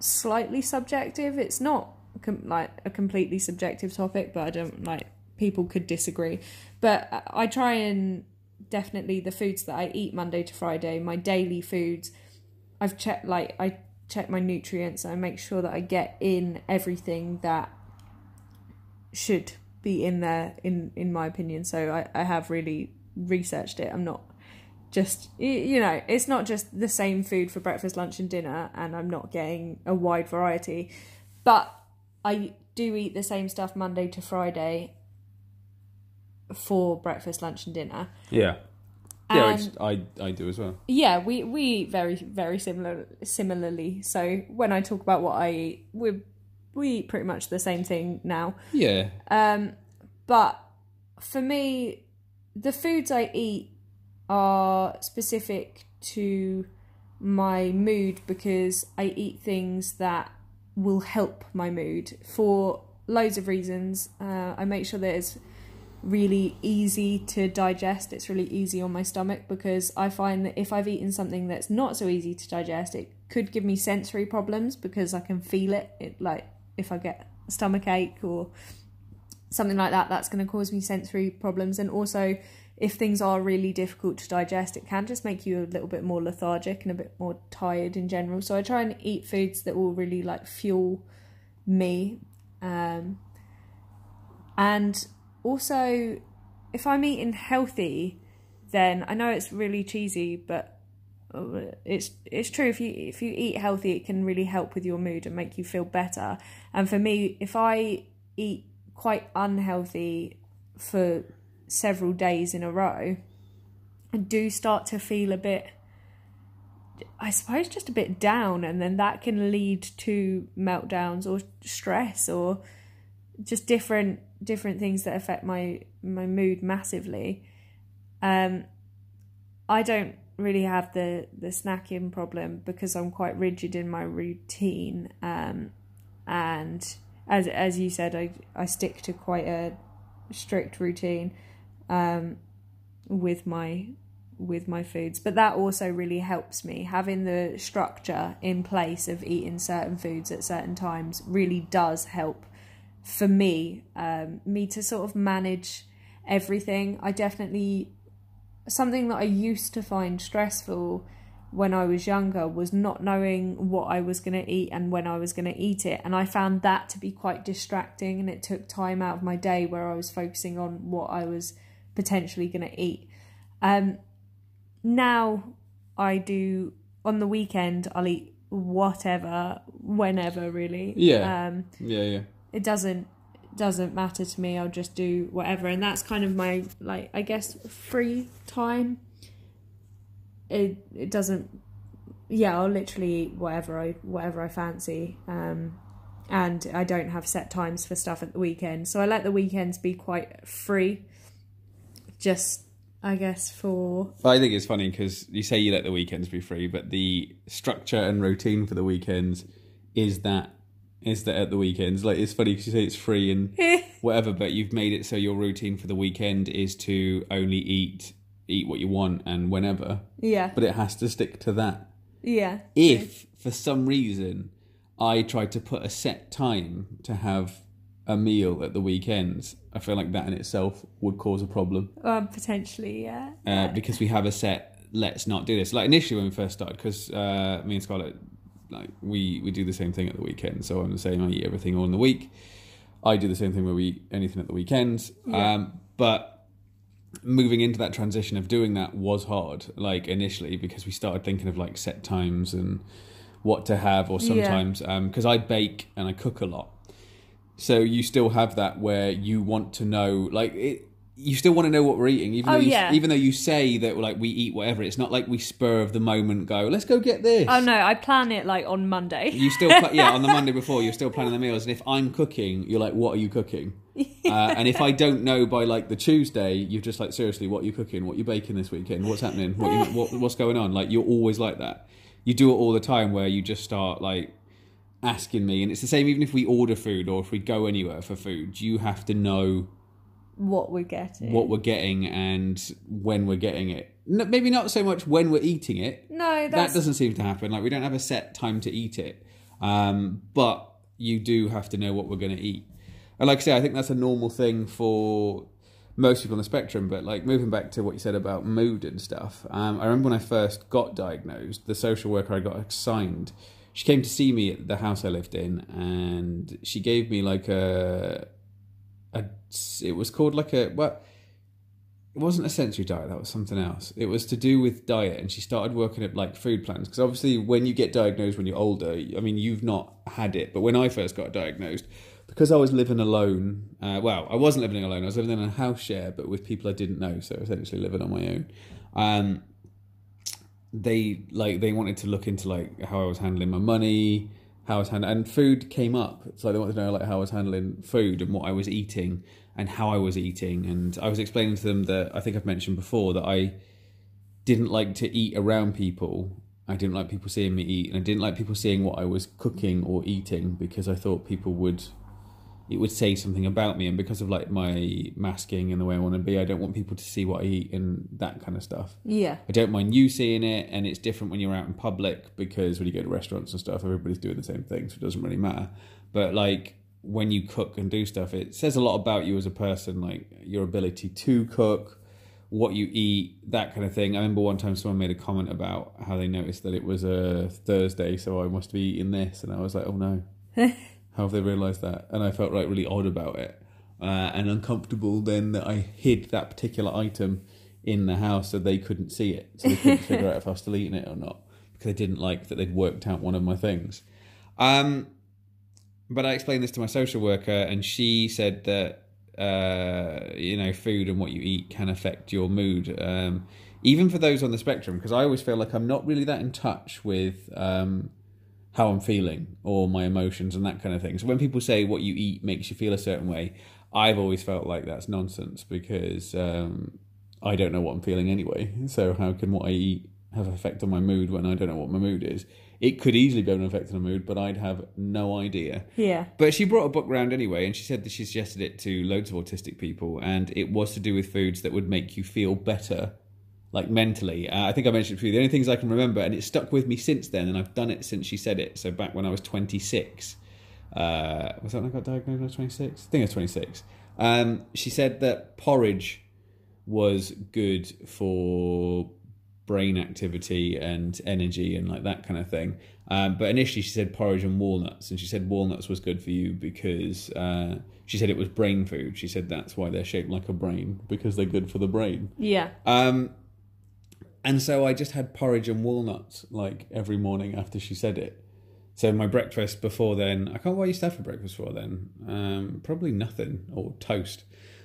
slightly subjective. It's not com- like a completely subjective topic, but I don't like people could disagree. But I try and definitely the foods that I eat Monday to Friday, my daily foods. I've checked like I check my nutrients. I make sure that I get in everything that should be in there in in my opinion so I, I have really researched it i'm not just you know it's not just the same food for breakfast lunch and dinner and i'm not getting a wide variety but i do eat the same stuff monday to friday for breakfast lunch and dinner Yeah. Yeah, And- I I do as well. yeah we we eat very very similar similarly so when i talk about what i eat we we eat pretty much the same thing now Yeah. Um, but for me, the foods I eat are specific to my mood because I eat things that will help my mood for loads of reasons. Uh, I make sure it's really easy to digest. It's really easy on my stomach because I find that if I've eaten something that's not so easy to digest, it could give me sensory problems because I can feel it. It like if I get a stomach ache or something like that, that's going to cause me sensory problems. And also, if things are really difficult to digest, it can just make you a little bit more lethargic and a bit more tired in general. So I try and eat foods that will really like fuel me. Um, and also, if I'm eating healthy, then I know it's really cheesy, but uh, it's it's true. If you if you eat healthy, it can really help with your mood and make you feel better. And for me, if I eat quite unhealthy for several days in a row, I do start to feel a bit. I suppose just a bit down, and then that can lead to meltdowns or stress or just different different things that affect my my mood massively. Um, I don't really have the the snacking problem because I'm quite rigid in my routine. Um, and as as you said, I I stick to quite a strict routine um, with my with my foods. But that also really helps me having the structure in place of eating certain foods at certain times. Really does help for me um, me to sort of manage everything. I definitely something that I used to find stressful when I was younger was not knowing what I was going to eat and when I was going to eat it. And I found that to be quite distracting, and it took time out of my day where I was focusing on what I was potentially going to eat. Um, now I do on the weekend, I'll eat whatever, whenever, really. Yeah. Um, Yeah, yeah. It doesn't doesn't matter to me i'll just do whatever. And that's kind of my like i guess free time. It it doesn't yeah i'll literally eat whatever i whatever i fancy um and i don't have set times for stuff at the weekend. So i let the weekends be quite free just i guess for I think it's funny because you say you let the weekends be free, but the structure and routine for the weekends is that is that at the weekends. Like it's funny because you say it's free and whatever, but you've made it so your routine for the weekend is to only eat eat what you want and whenever, yeah but it has to stick to that. yeah If for some reason I tried to put a set time to have a meal at the weekends, I feel like that in itself would cause a problem um, potentially yeah uh, because we have a set. Let's not do this. Like initially when we first started, because uh, me and Scarlett, like we we do the same thing at the weekend. So I'm the same. I eat everything all in the week. I do the same thing where we eat anything at the weekends. Yeah. Um, but moving into that transition of doing that was hard. Like initially because we started thinking of like set times and what to have, or Yeah. sometimes because I bake and I cook a lot. So you still have that where you want to know, like it. You still want to know what we're eating, even Oh, though you, yeah. even though you say that like we eat whatever. It's not like we spur of the moment go, let's go get this. oh no i plan it like on monday You still, pla- yeah, on the Monday before, you're still planning the meals. And if I'm cooking, you're like, what are you cooking? Uh, and if I don't know by like the Tuesday, you're just like, seriously, what are you cooking? What are you baking this weekend? What's happening? What, you, what What's going on? Like, you're always like that. You do it all the time where you just start like asking me. And it's the same even if we order food or if we go anywhere for food, you have to know what we're getting what we're getting and when we're getting it. n- maybe not so much when we're eating it. No, That doesn't seem to happen. Like we don't have a set time to eat it, um, but you do have to know what we're going to eat. And like I say, I think that's a normal thing for most people on the spectrum. But like moving back to what you said about mood and stuff, um, I remember when I first got diagnosed, the social worker I got assigned, she came to see me at the house I lived in, and she gave me like a, a it was called like a what it wasn't a sensory diet that was something else. It was to do with diet and she started working at like food plans because obviously when you get diagnosed when you're older i mean you've not had it but when i first got diagnosed because i was living alone uh, well i wasn't living alone i was living in a house share but with people i didn't know so essentially living on my own. Um, they like they wanted to look into like how i was handling my money how I was handling and food came up. So they wanted to know like how I was handling food and what I was eating and how I was eating. And I was explaining to them that I think I've mentioned before that I didn't like to eat around people. I didn't like people seeing me eat and I didn't like people seeing what I was cooking or eating because I thought people would it would say something about me. And because of like my masking and the way I want to be I don't want people to see what I eat and that kind of stuff. Yeah, I don't mind you seeing it, and it's different when you're out in public because when you go to restaurants and stuff, everybody's doing the same thing, so it doesn't really matter. But like when you cook and do stuff, it says a lot about you as a person, like your ability to cook, what you eat, that kind of thing. I remember one time someone made a comment about how they noticed that it was a Thursday, so I must be eating this, and I was like, oh no, how have they realised that? And I felt like really odd about it uh, and uncomfortable then that I hid that particular item in the house so they couldn't see it. So they couldn't figure out if I was still eating it or not because they didn't like that they'd worked out one of my things. Um, but I explained this to my social worker and she said that, uh, you know, food and what you eat can affect your mood. Um, even for those on the spectrum, because I always feel like I'm not really that in touch with um, how I'm feeling or my emotions and that kind of thing. So when people say what you eat makes you feel a certain way, I've always felt like that's nonsense because um, I don't know what I'm feeling anyway. So how can what I eat have an effect on my mood when I don't know what my mood is? It could easily be an effect on my mood, but I'd have no idea. yeah, But she brought a book round anyway, and she said that she suggested it to loads of autistic people, and it was to do with foods that would make you feel better, like mentally. Uh, I think I mentioned it to you. The only things I can remember, and it stuck with me since then, and I've done it since she said it. So back when I was 26, uh, was that when I got diagnosed when I was 26? I think I was 26. Um, she said that porridge was good for brain activity and energy and like that kind of thing. Um, but initially, she said porridge and walnuts, and she said walnuts was good for you because uh, she said it was brain food. She said that's why they're shaped like a brain because they're good for the brain. yeah, Um, and so I just had porridge and walnuts like every morning after she said it. So my breakfast before then, I can't. What I used to have for breakfast before then? Um, probably nothing or toast.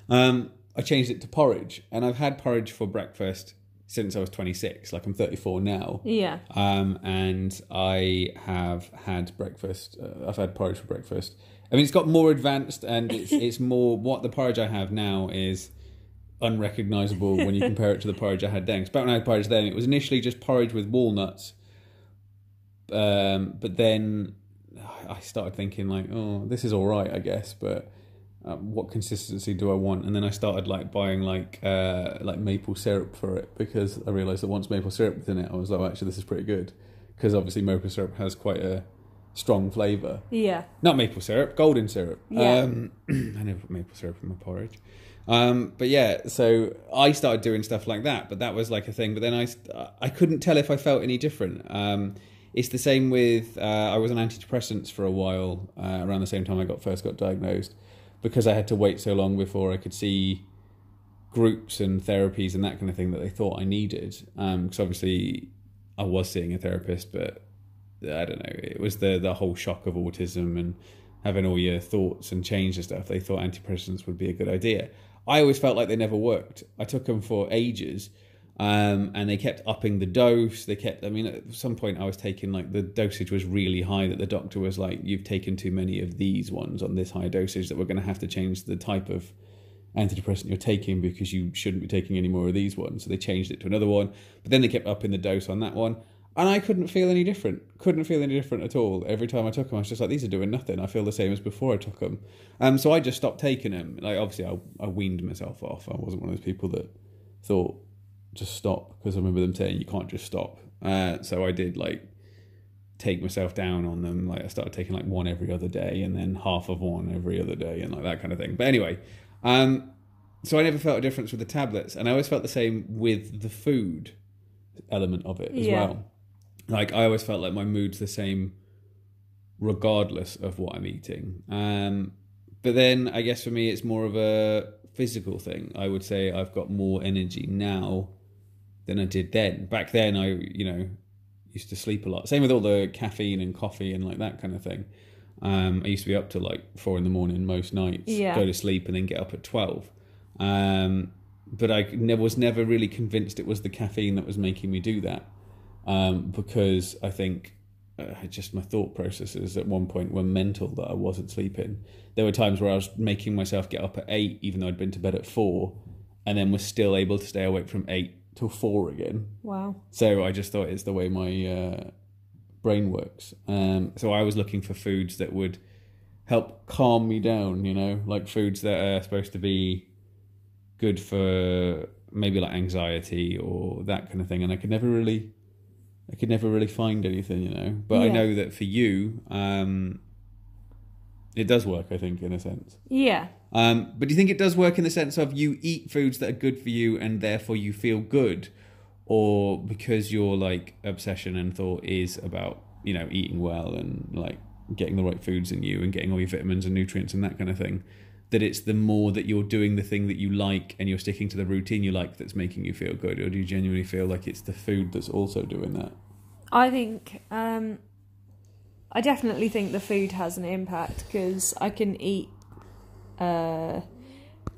Um, I changed it to porridge, and I've had porridge for breakfast since I was 26. Like I'm 34 now. yeah, Um, and I have had breakfast. Uh, I've had porridge for breakfast. I mean, it's got more advanced, and it's it's more what the porridge I have now is unrecognizable when you compare it to the porridge I had then. 'Cause back when I had porridge then, it was initially just porridge with walnuts. Um, but then I started thinking like, oh, this is all right, I guess, but. Um, what consistency do I want? And then I started like buying like uh, like maple syrup for it because I realized that once maple syrup was in it, I was like, oh, actually, this is pretty good because obviously maple syrup has quite a strong flavor. yeah, Not maple syrup, golden syrup. Yeah. Um, I never put maple syrup in my porridge. Um, but yeah, so I started doing stuff like that, but that was like a thing. But then I, I couldn't tell if I felt any different. Um, it's the same with, uh, I was on antidepressants for a while uh, around the same time I got first got diagnosed because I had to wait so long before I could see groups and therapies and that kind of thing that they thought I needed. Because obviously I was seeing a therapist, but I don't know. It was the the whole shock of autism and having all your thoughts and change and stuff. They thought antidepressants would be a good idea. I always felt like they never worked. I took them for ages, um, and they kept upping the dose. They kept. I mean, at some point, I was taking like the dosage was really high that the doctor was like, "You've taken too many of these ones on this high dosage that we're going to have to change the type of." antidepressant you're taking because you shouldn't be taking any more of these ones. So they changed it to another one, but then they kept upping the dose on that one. And I couldn't feel any different. Couldn't feel any different at all. Every time I took them, I was just like, these are doing nothing. I feel the same as before I took them. Um, so I just stopped taking them. Like, obviously, I, I weaned myself off. I wasn't one of those people that thought just stop because I remember them saying you can't just stop. Uh, so I did like take myself down on them. Like I started taking like one every other day, and then half of one every other day, and like that kind of thing. But anyway, um, so I never felt a difference with the tablets, and I always felt the same with the food element of it as Yeah. well. Like I always felt like my mood's the same regardless of what I'm eating. Um, but then I guess for me, it's more of a physical thing. I would say I've got more energy now than I did then. Back then, I you know used to sleep a lot. Same with all the caffeine and coffee and like that kind of thing. Um, I used to be up to like four in the morning most nights, Yeah. go to sleep, and then get up at twelve. Um, but I was never really convinced it was the caffeine that was making me do that, um, because I think uh, just my thought processes at one point were mental that I wasn't sleeping. There were times where I was making myself get up at eight, even though I'd been to bed at four, and then was still able to stay awake from eight till four again. Wow. So I just thought it's the way my uh, brain works. Um, so I was looking for foods that would help calm me down, you know, like foods that are supposed to be good for maybe like anxiety or that kind of thing. And I could never really, I could never really find anything, you know. But I know that for you, um, it does work. I think in a sense. Yeah. Um, but do you think it does work in the sense of you eat foods that are good for you and therefore you feel good, or because your like obsession and thought is about you know eating well and like getting the right foods in you and getting all your vitamins and nutrients and that kind of thing, that it's the more that you're doing the thing that you like and you're sticking to the routine you like that's making you feel good, or do you genuinely feel like it's the food that's also doing that? I think um, I definitely think the food has an impact because I can eat. Uh,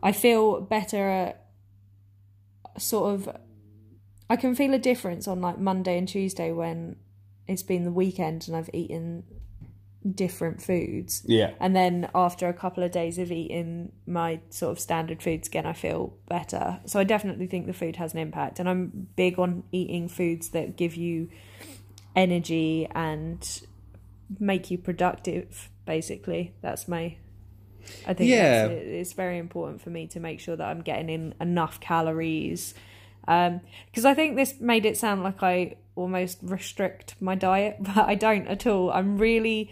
I feel better. At, sort of, I can feel a difference on like Monday and Tuesday when it's been the weekend and I've eaten different foods. Yeah. And then after a couple of days of eating my sort of standard foods again, I feel better. So I definitely think the food has an impact. And I'm big on eating foods that give you energy and make you productive, basically. That's my. I think Yeah. it's very important for me to make sure that I'm getting in enough calories. Um, because I think this made it sound like I almost restrict my diet, but I don't at all. I'm really,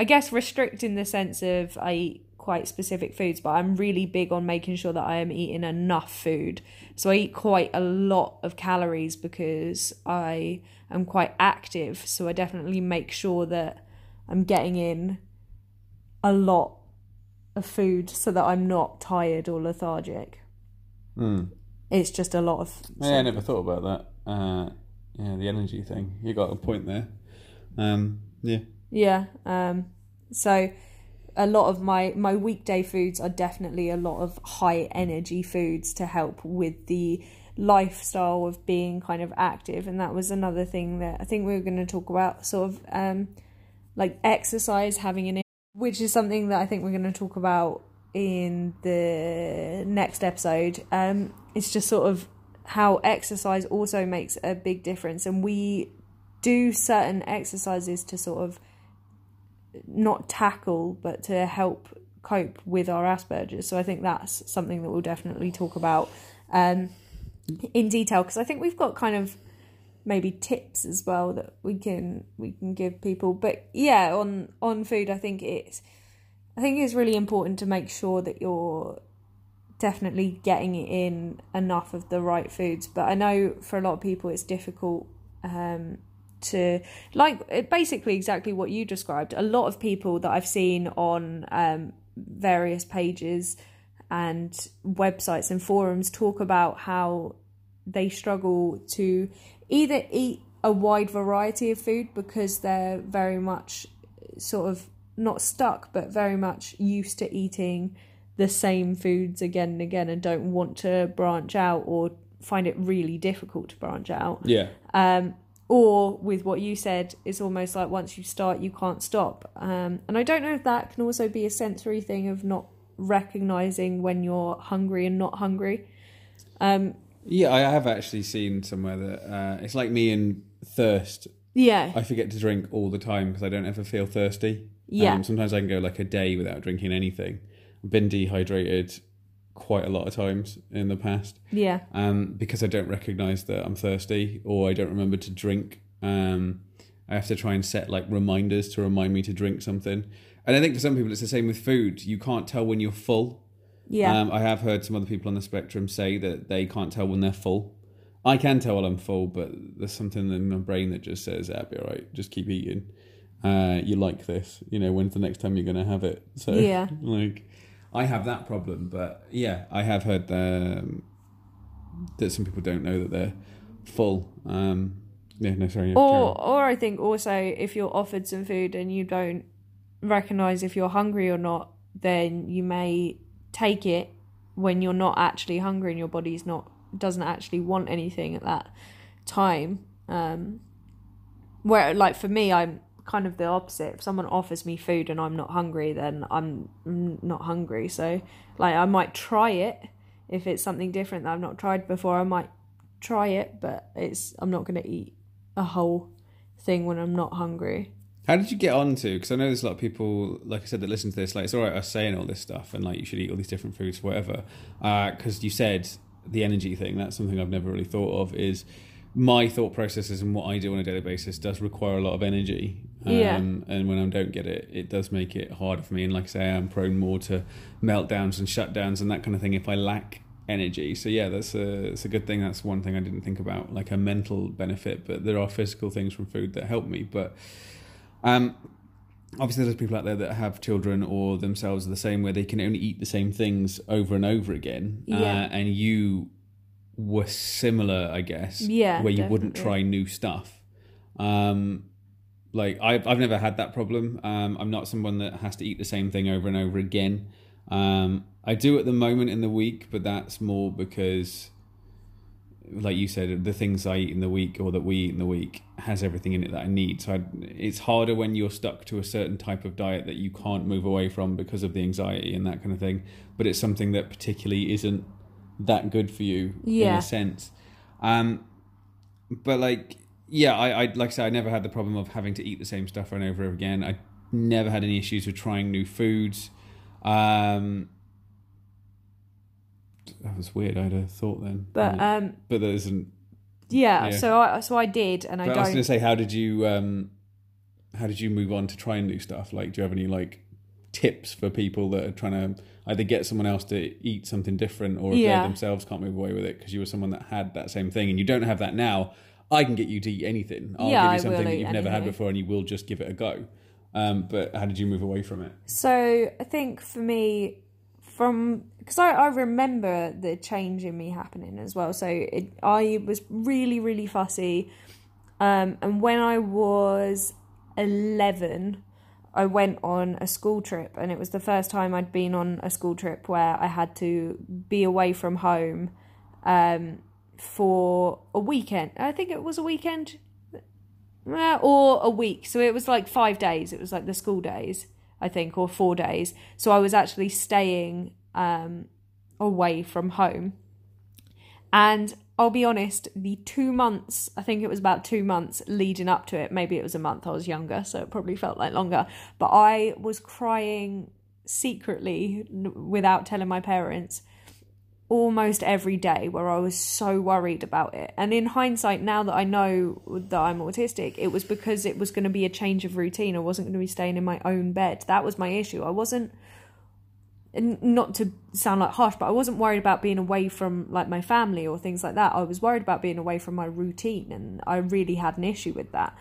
I guess, restrict in the sense of I eat quite specific foods, but I'm really big on making sure that I am eating enough food. So I eat quite a lot of calories because I am quite active. So I definitely make sure that I'm getting in a lot of food so that I'm not tired or lethargic. Hmm. It's just a lot of. Yeah, I never thought about that. Uh, yeah, the energy thing. You got a point there. Um, yeah. Yeah. Um, so a lot of my my weekday foods are definitely a lot of high energy foods to help with the lifestyle of being kind of active and that was another thing that I think we were going to talk about sort of um like exercise having an which is something that I think we're going to talk about in the next episode um it's just sort of how exercise also makes a big difference and we do certain exercises to sort of not tackle but to help cope with our Asperger's. So I think that's something that we'll definitely talk about um, in detail because I think we've got kind of maybe tips as well that we can we can give people. But yeah, on on food, I think it's I think it's really important to make sure that you're definitely getting in enough of the right foods. But I know for a lot of people it's difficult. Um, to like basically exactly what you described. A lot of people that I've seen on um, various pages and websites and forums talk about how they struggle to either eat a wide variety of food because they're very much sort of not stuck but very much used to eating the same foods again and again and don't want to branch out or find it really difficult to branch out Yeah. um, or with what you said, it's almost like once you start, you can't stop. Um, and I don't know if that can also be a sensory thing of not recognizing when you're hungry and not hungry. Um, Yeah, I have actually seen somewhere that uh, it's like me and thirst. yeah, I forget to drink all the time because I don't ever feel thirsty. Yeah. Um, sometimes I can go like a day without drinking anything. I've been dehydrated quite a lot of times in the past Yeah. um, because I don't recognize that I'm thirsty or I don't remember to drink. Um, I have to try and set like reminders to remind me to drink something. And I think for some people, it's the same with food. You can't tell when you're full. Yeah. Um, I have heard some other people on the spectrum say that they can't tell when they're full. I can tell when I'm full, but there's something in my brain that just says, "Ah, be all right. Just keep eating. Uh, you like this. You know, when's the next time you're going to have it?" So, Yeah. like, I have that problem, but yeah, I have heard um, that some people don't know that they're full. Um, yeah, no, sorry. yeah, carry on. Or, or I think also if you're offered some food and you don't recognize if you're hungry or not, then you may take it when you're not actually hungry and your body's not doesn't actually want anything at that time. Um, where like for me, I'm kind of the opposite. If someone offers me food and I'm not hungry, then I'm not hungry. So like I might try it if it's something different that I've not tried before. I might try it, but it's I'm not going to eat a whole thing when I'm not hungry. How did you get on to? Because I know there's a lot of people, like I said, that listen to this. Like, it's all right us saying all this stuff, and like you should eat all these different foods, whatever. Uh, because you said the energy thing. That's something I've never really thought of. Is my thought processes and what I do on a daily basis does require a lot of energy. Um, Yeah. And when I don't get it, it does make it harder for me. And like I say, I'm prone more to meltdowns and shutdowns and that kind of thing if I lack energy. So yeah, that's a it's a good thing. That's one thing I didn't think about, like a mental benefit. But there are physical things from food that help me. But um, obviously, there's people out there that have children or themselves are the same, where they can only eat the same things over and over again. Yeah. Uh, and you were similar, I guess. Yeah, Where you wouldn't try new stuff. Um, like I've I've never had that problem. Um, I'm not someone that has to eat the same thing over and over again. Um, I do at the moment in the week, but that's more because, like you said, the things I eat in the week or that we eat in the week has everything in it that I need. So I, it's harder when you're stuck to a certain type of diet that you can't move away from because of the anxiety and that kind of thing. But it's something that particularly isn't that good for you yeah. in a sense. Um, but like, yeah, I, I like I said, I never had the problem of having to eat the same stuff over and over again. I never had any issues with trying new foods. Um, that was weird. I had a thought then, But Yeah. um, but there isn't. yeah, Yeah. so I so I did, and I But I was going to say, how did you um, how did you move on to try and new stuff? Like, do you have any like tips for people that are trying to either get someone else to eat something different, or if Yeah. they themselves can't move away with it because you were someone that had that same thing and you don't have that now? I can get you to eat anything. I'll Yeah, give you something that you've never had before, and you will just give it a go. Um, but how did you move away from it? So I think for me, from because I, I remember the change in me happening as well. So it, I was really really fussy, um, and when I was eleven, I went on a school trip, and it was the first time I'd been on a school trip where I had to be away from home, um, for a weekend. I think it was a weekend. Uh, or a week. So it was like five days. It was like the school days, I think, or four days. So I was actually staying um, away from home. And I'll be honest, the two months, I think it was about two months leading up to it, maybe it was a month, I was younger, so it probably felt like longer. But I was crying secretly without telling my parents almost every day where I was so worried about it. And in hindsight, now that I know that I'm autistic, it was because it was going to be a change of routine. I wasn't going to be staying in my own bed. That was my issue. I wasn't not to sound like harsh, but I wasn't worried about being away from like my family or things like that. I was worried about being away from my routine, and I really had an issue with that.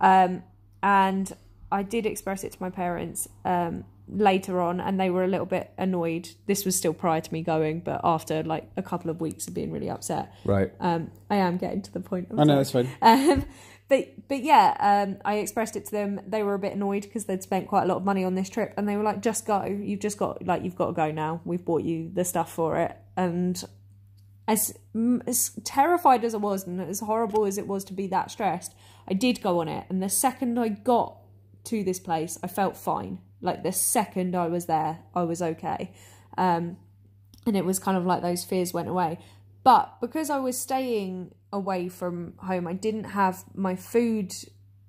Um, and I did express it to my parents um, later on, and they were a little bit annoyed. This was still prior to me going, but after like a couple of weeks of being really upset, Right. um, I am getting to the point. I'm I know that's fine. But but yeah, um, I expressed it to them. They were a bit annoyed because they'd spent quite a lot of money on this trip, and they were like, "Just go. You've just got like you've got to go now. We've bought you the stuff for it." And as, as terrified as I was, and as horrible as it was to be that stressed, I did go on it. And the second I got to this place, I felt fine. Like the second I was there, I was okay. Um, and it was kind of like those fears went away. But because I was staying away from home, I didn't have my food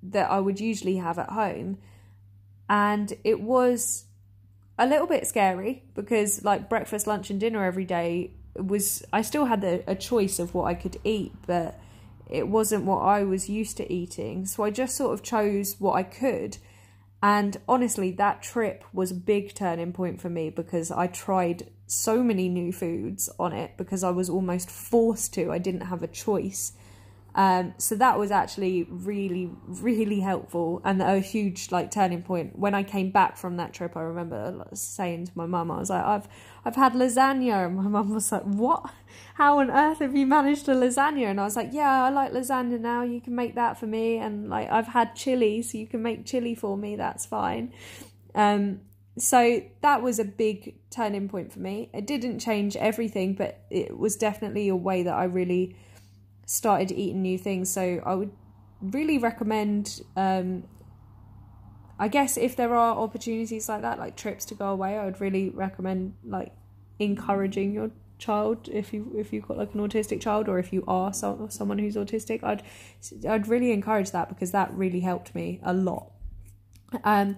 that I would usually have at home. And it was a little bit scary because like breakfast, lunch, and dinner every day was I still had a, a choice of what I could eat, but it wasn't what I was used to eating. So I just sort of chose what I could. And honestly, that trip was a big turning point for me because I tried so many new foods on it because I was almost forced to. I didn't have a choice. Um, so that was actually really, really helpful and a huge like turning point. When I came back from that trip, I remember saying to my mum, I was like, "I've, I've had lasagna," and my mum was like, "What? How on earth have you managed a lasagna?" And I was like, "Yeah, I like lasagna now. You can make that for me, and like I've had chili, so you can make chili for me. That's fine." Um, so that was a big turning point for me. It didn't change everything, but it was definitely a way that I really started eating new things. So I would really recommend. Um, I guess if there are opportunities like that, like trips to go away, I would really recommend like encouraging your child if you if you've got like an autistic child or if you are so, someone who's autistic i'd i'd really encourage that because that really helped me a lot um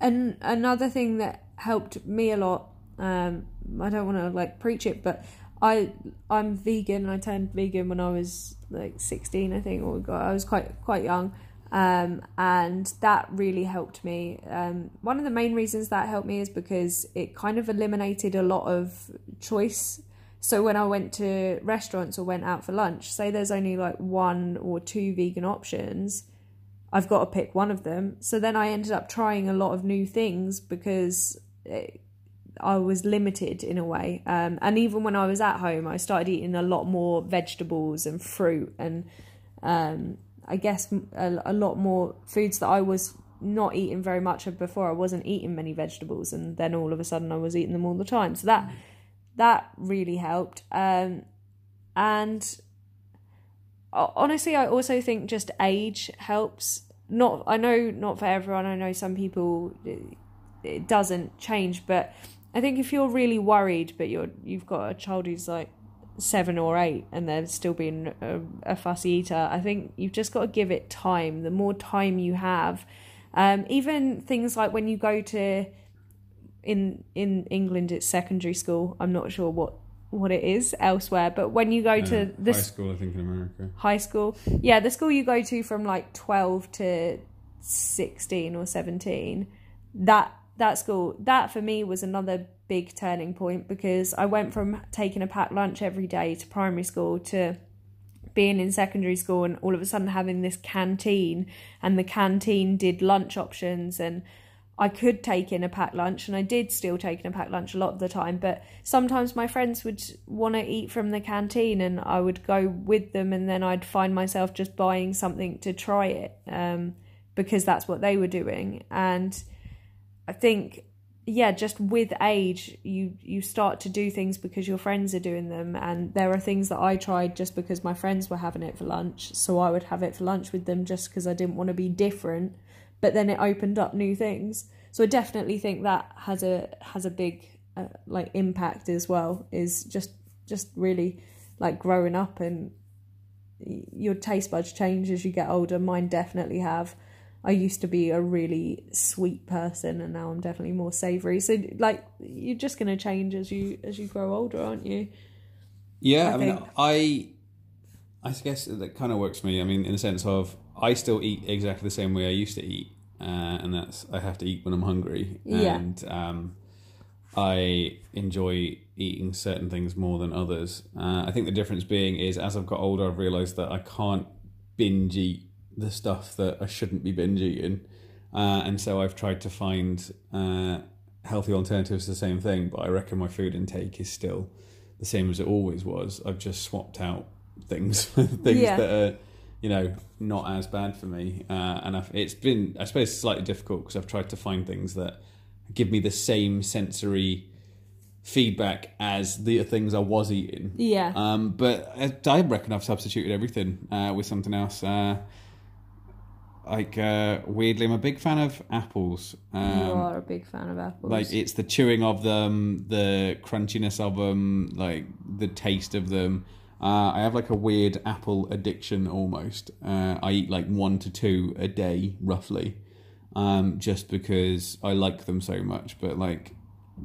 and another thing that helped me a lot um i don't want to like preach it but I I'm vegan. I turned vegan when I was like 16, I think, or I was quite quite young, um, and that really helped me. Um, one of the main reasons that helped me is because it kind of eliminated a lot of choice. So when I went to restaurants or went out for lunch, say there's only like one or two vegan options, I've got to pick one of them. So then I ended up trying a lot of new things because. It, I was limited in a way. Um, and even when I was at home, I started eating a lot more vegetables and fruit, and um, I guess a, a, lot more foods that I was not eating very much of before. I wasn't eating many vegetables, and then all of a sudden I was eating them all the time. So that that really helped. Um, and honestly, I also think just age helps. Not I know not for everyone. I know some people it doesn't change, but I think if you're really worried, but you're you've got a child who's like seven or eight and they're still being a, a fussy eater, I think you've just got to give it time. The more time you have, um, even things like when you go to in in England, it's secondary school. I'm not sure what what it is elsewhere, but when you go uh, to the high school, I think in America, high school, yeah, the school you go to from like twelve to sixteen or seventeen, that that school, that for me was another big turning point because I went from taking a packed lunch every day to primary school to being in secondary school and all of a sudden having this canteen and the canteen did lunch options and I could take in a packed lunch and I did still take in a packed lunch a lot of the time but sometimes my friends would want to eat from the canteen and I would go with them and then I'd find myself just buying something to try it um, because that's what they were doing. And I think yeah just with age you you start to do things because your friends are doing them. And there are things that I tried just because my friends were having it for lunch. So I would have it for lunch with them just because I didn't want to be different. But then it opened up new things. So I definitely think that has a has a big uh, like impact as well is just just really like growing up and your taste buds change as you get older. Mine definitely have I used to be a really sweet person and now I'm definitely more savory. So like you're just going to change as you as you grow older, aren't you? Yeah, I, I mean I I guess that kind of works for me. I mean in the sense of I still eat exactly the same way I used to eat. Uh, and that's I have to eat when I'm hungry. Yeah. And um, I enjoy eating certain things more than others. Uh, I think the difference being is as I've got older, I've realised that I can't binge eat the stuff that I shouldn't be binge eating. Uh, and so I've tried to find uh, healthy alternatives to the same thing, but I reckon my food intake is still the same as it always was. I've just swapped out things things yeah. that are, you know, not as bad for me. Uh, and I've, it's been, I suppose, slightly difficult because I've tried to find things that give me the same sensory feedback as the things I was eating. Yeah. Um, but I reckon I've substituted everything uh, with something else. Uh, like uh, weirdly, I'm a big fan of apples. Um, you are a big fan of apples. Like it's the chewing of them, the crunchiness of them, like the taste of them. Uh, I have like a weird apple addiction almost. Uh, I eat like one to two a day, roughly. um, just because I like them so much. But like,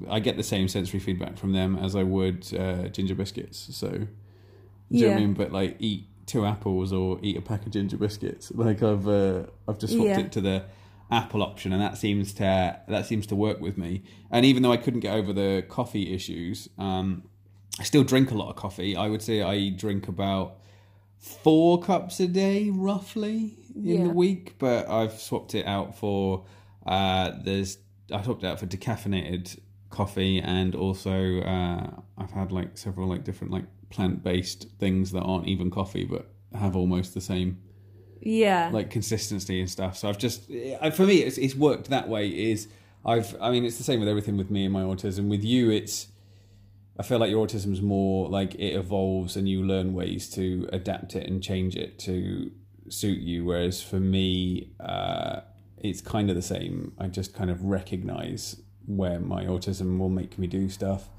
I get the same sensory feedback from them as I would uh, ginger biscuits. So, do you know what I Yeah. mean? But like, eat two apples or eat a pack of ginger biscuits. Like I've uh, I've just swapped Yeah. it to the apple option, and that seems to that seems to work with me. And even though I couldn't get over the coffee issues, um, I still drink a lot of coffee. I would say I drink about four cups a day, roughly, in Yeah. the week. But I've swapped it out for uh, there's I swapped it out for decaffeinated coffee, and also uh, I've had like several like different like plant based things that aren't even coffee, but have almost the same Yeah. like consistency and stuff. So I've just for me it's it's worked that way. Is I've I mean it's the same with everything with me and my autism. With you, it's I feel like your autism's more like it evolves and you learn ways to adapt it and change it to suit you. Whereas for me, uh, it's kind of the same. I just kind of recognize where my autism will make me do stuff,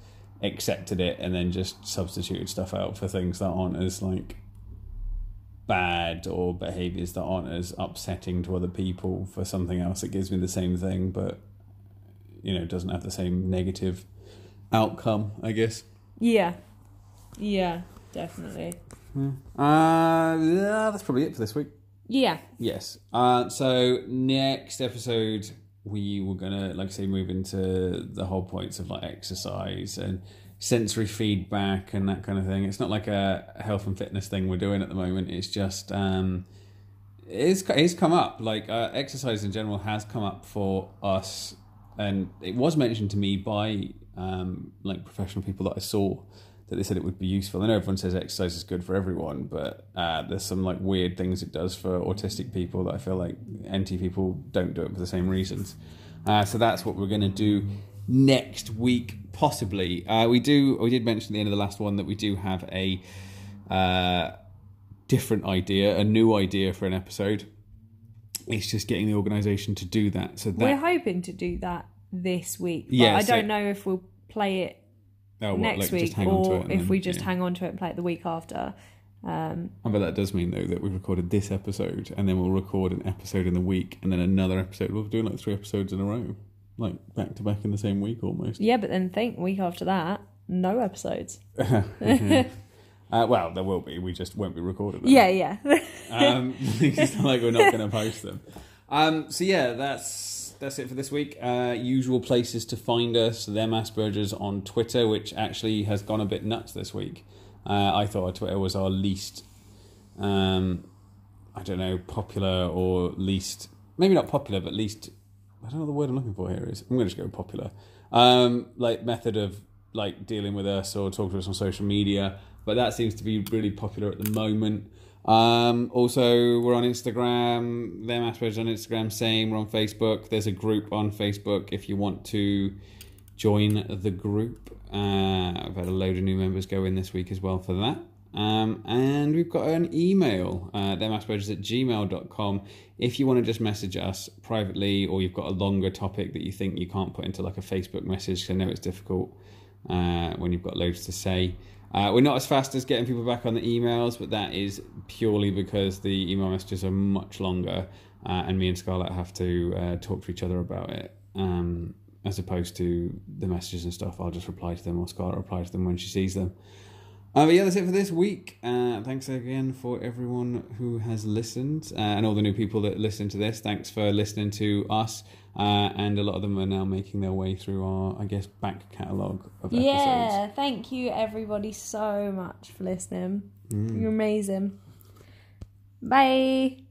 accepted it, and then just substituted stuff out for things that aren't as like bad or behaviors that aren't as upsetting to other people for something else that gives me the same thing but you know doesn't have the same negative outcome i guess yeah. Yeah, definitely. uh yeah, that's probably it for this week Yeah. yes uh so next episode we were gonna like I say move into the whole points of like exercise and sensory feedback and that kind of thing. It's not like a health and fitness thing we're doing at the moment. It's just um it's it's come up. Like uh, exercise in general has come up for us. And it was mentioned to me by um like professional people that I saw that they said it would be useful. I know everyone says exercise is good for everyone, but uh, there's some like weird things it does for autistic people that I feel like NT people don't do it for the same reasons. Uh, so that's what we're going to do next week, possibly. Uh, we do. We did mention at the end of the last one that we do have a uh, different idea, a new idea for an episode. It's just getting the organisation to do that. So that We're hoping to do that this week. But Yeah, I so- don't know if we'll play it oh, what, next like, just week hang on to or it if then- we just yeah. hang on to it and play it the week after. Um, Oh, but that does mean though that we've recorded this episode and then we'll record an episode in the week and then another episode. We're doing like three episodes in a row, like back to back in the same week almost. yeah, but then think week after that, no episodes. uh, well, there will be. We just won't be recording them. Yeah, yeah. um, it's not like we're not going to post them. Um, so yeah, that's that's it for this week. Uh, usual places to find us: them Aspergers on Twitter, which actually has gone a bit nuts this week. Uh, I thought our Twitter was our least, um, I don't know, popular or least, maybe not popular, but least. I don't know the word I'm looking for here is. I'm going to just go popular. Um, like method of like dealing with us or talking to us on social media, but that seems to be really popular at the moment. Um, also, we're on Instagram. Them Asperger's on Instagram. Same. We're on Facebook. There's a group on Facebook if you want to join the group. Uh, I've had a load of new members go in this week as well for that. Um, and we've got an email, uh, themaspergers at gmail.com. If you want to just message us privately or you've got a longer topic that you think you can't put into like a Facebook message, I know it's difficult uh, when you've got loads to say. Uh, we're not as fast as getting people back on the emails, but that is purely because the email messages are much longer, uh, and me and Scarlett have to uh, talk to each other about it. Um, as opposed to the messages and stuff, I'll just reply to them, or Scarlett reply to them when she sees them. Uh, but yeah, that's it for this week. Uh, thanks again for everyone who has listened uh, and all the new people that listen to this. Thanks for listening to us. Uh, and a lot of them are now making their way through our, I guess, back catalogue of episodes. yeah, thank you everybody so much for listening. You're amazing. Bye.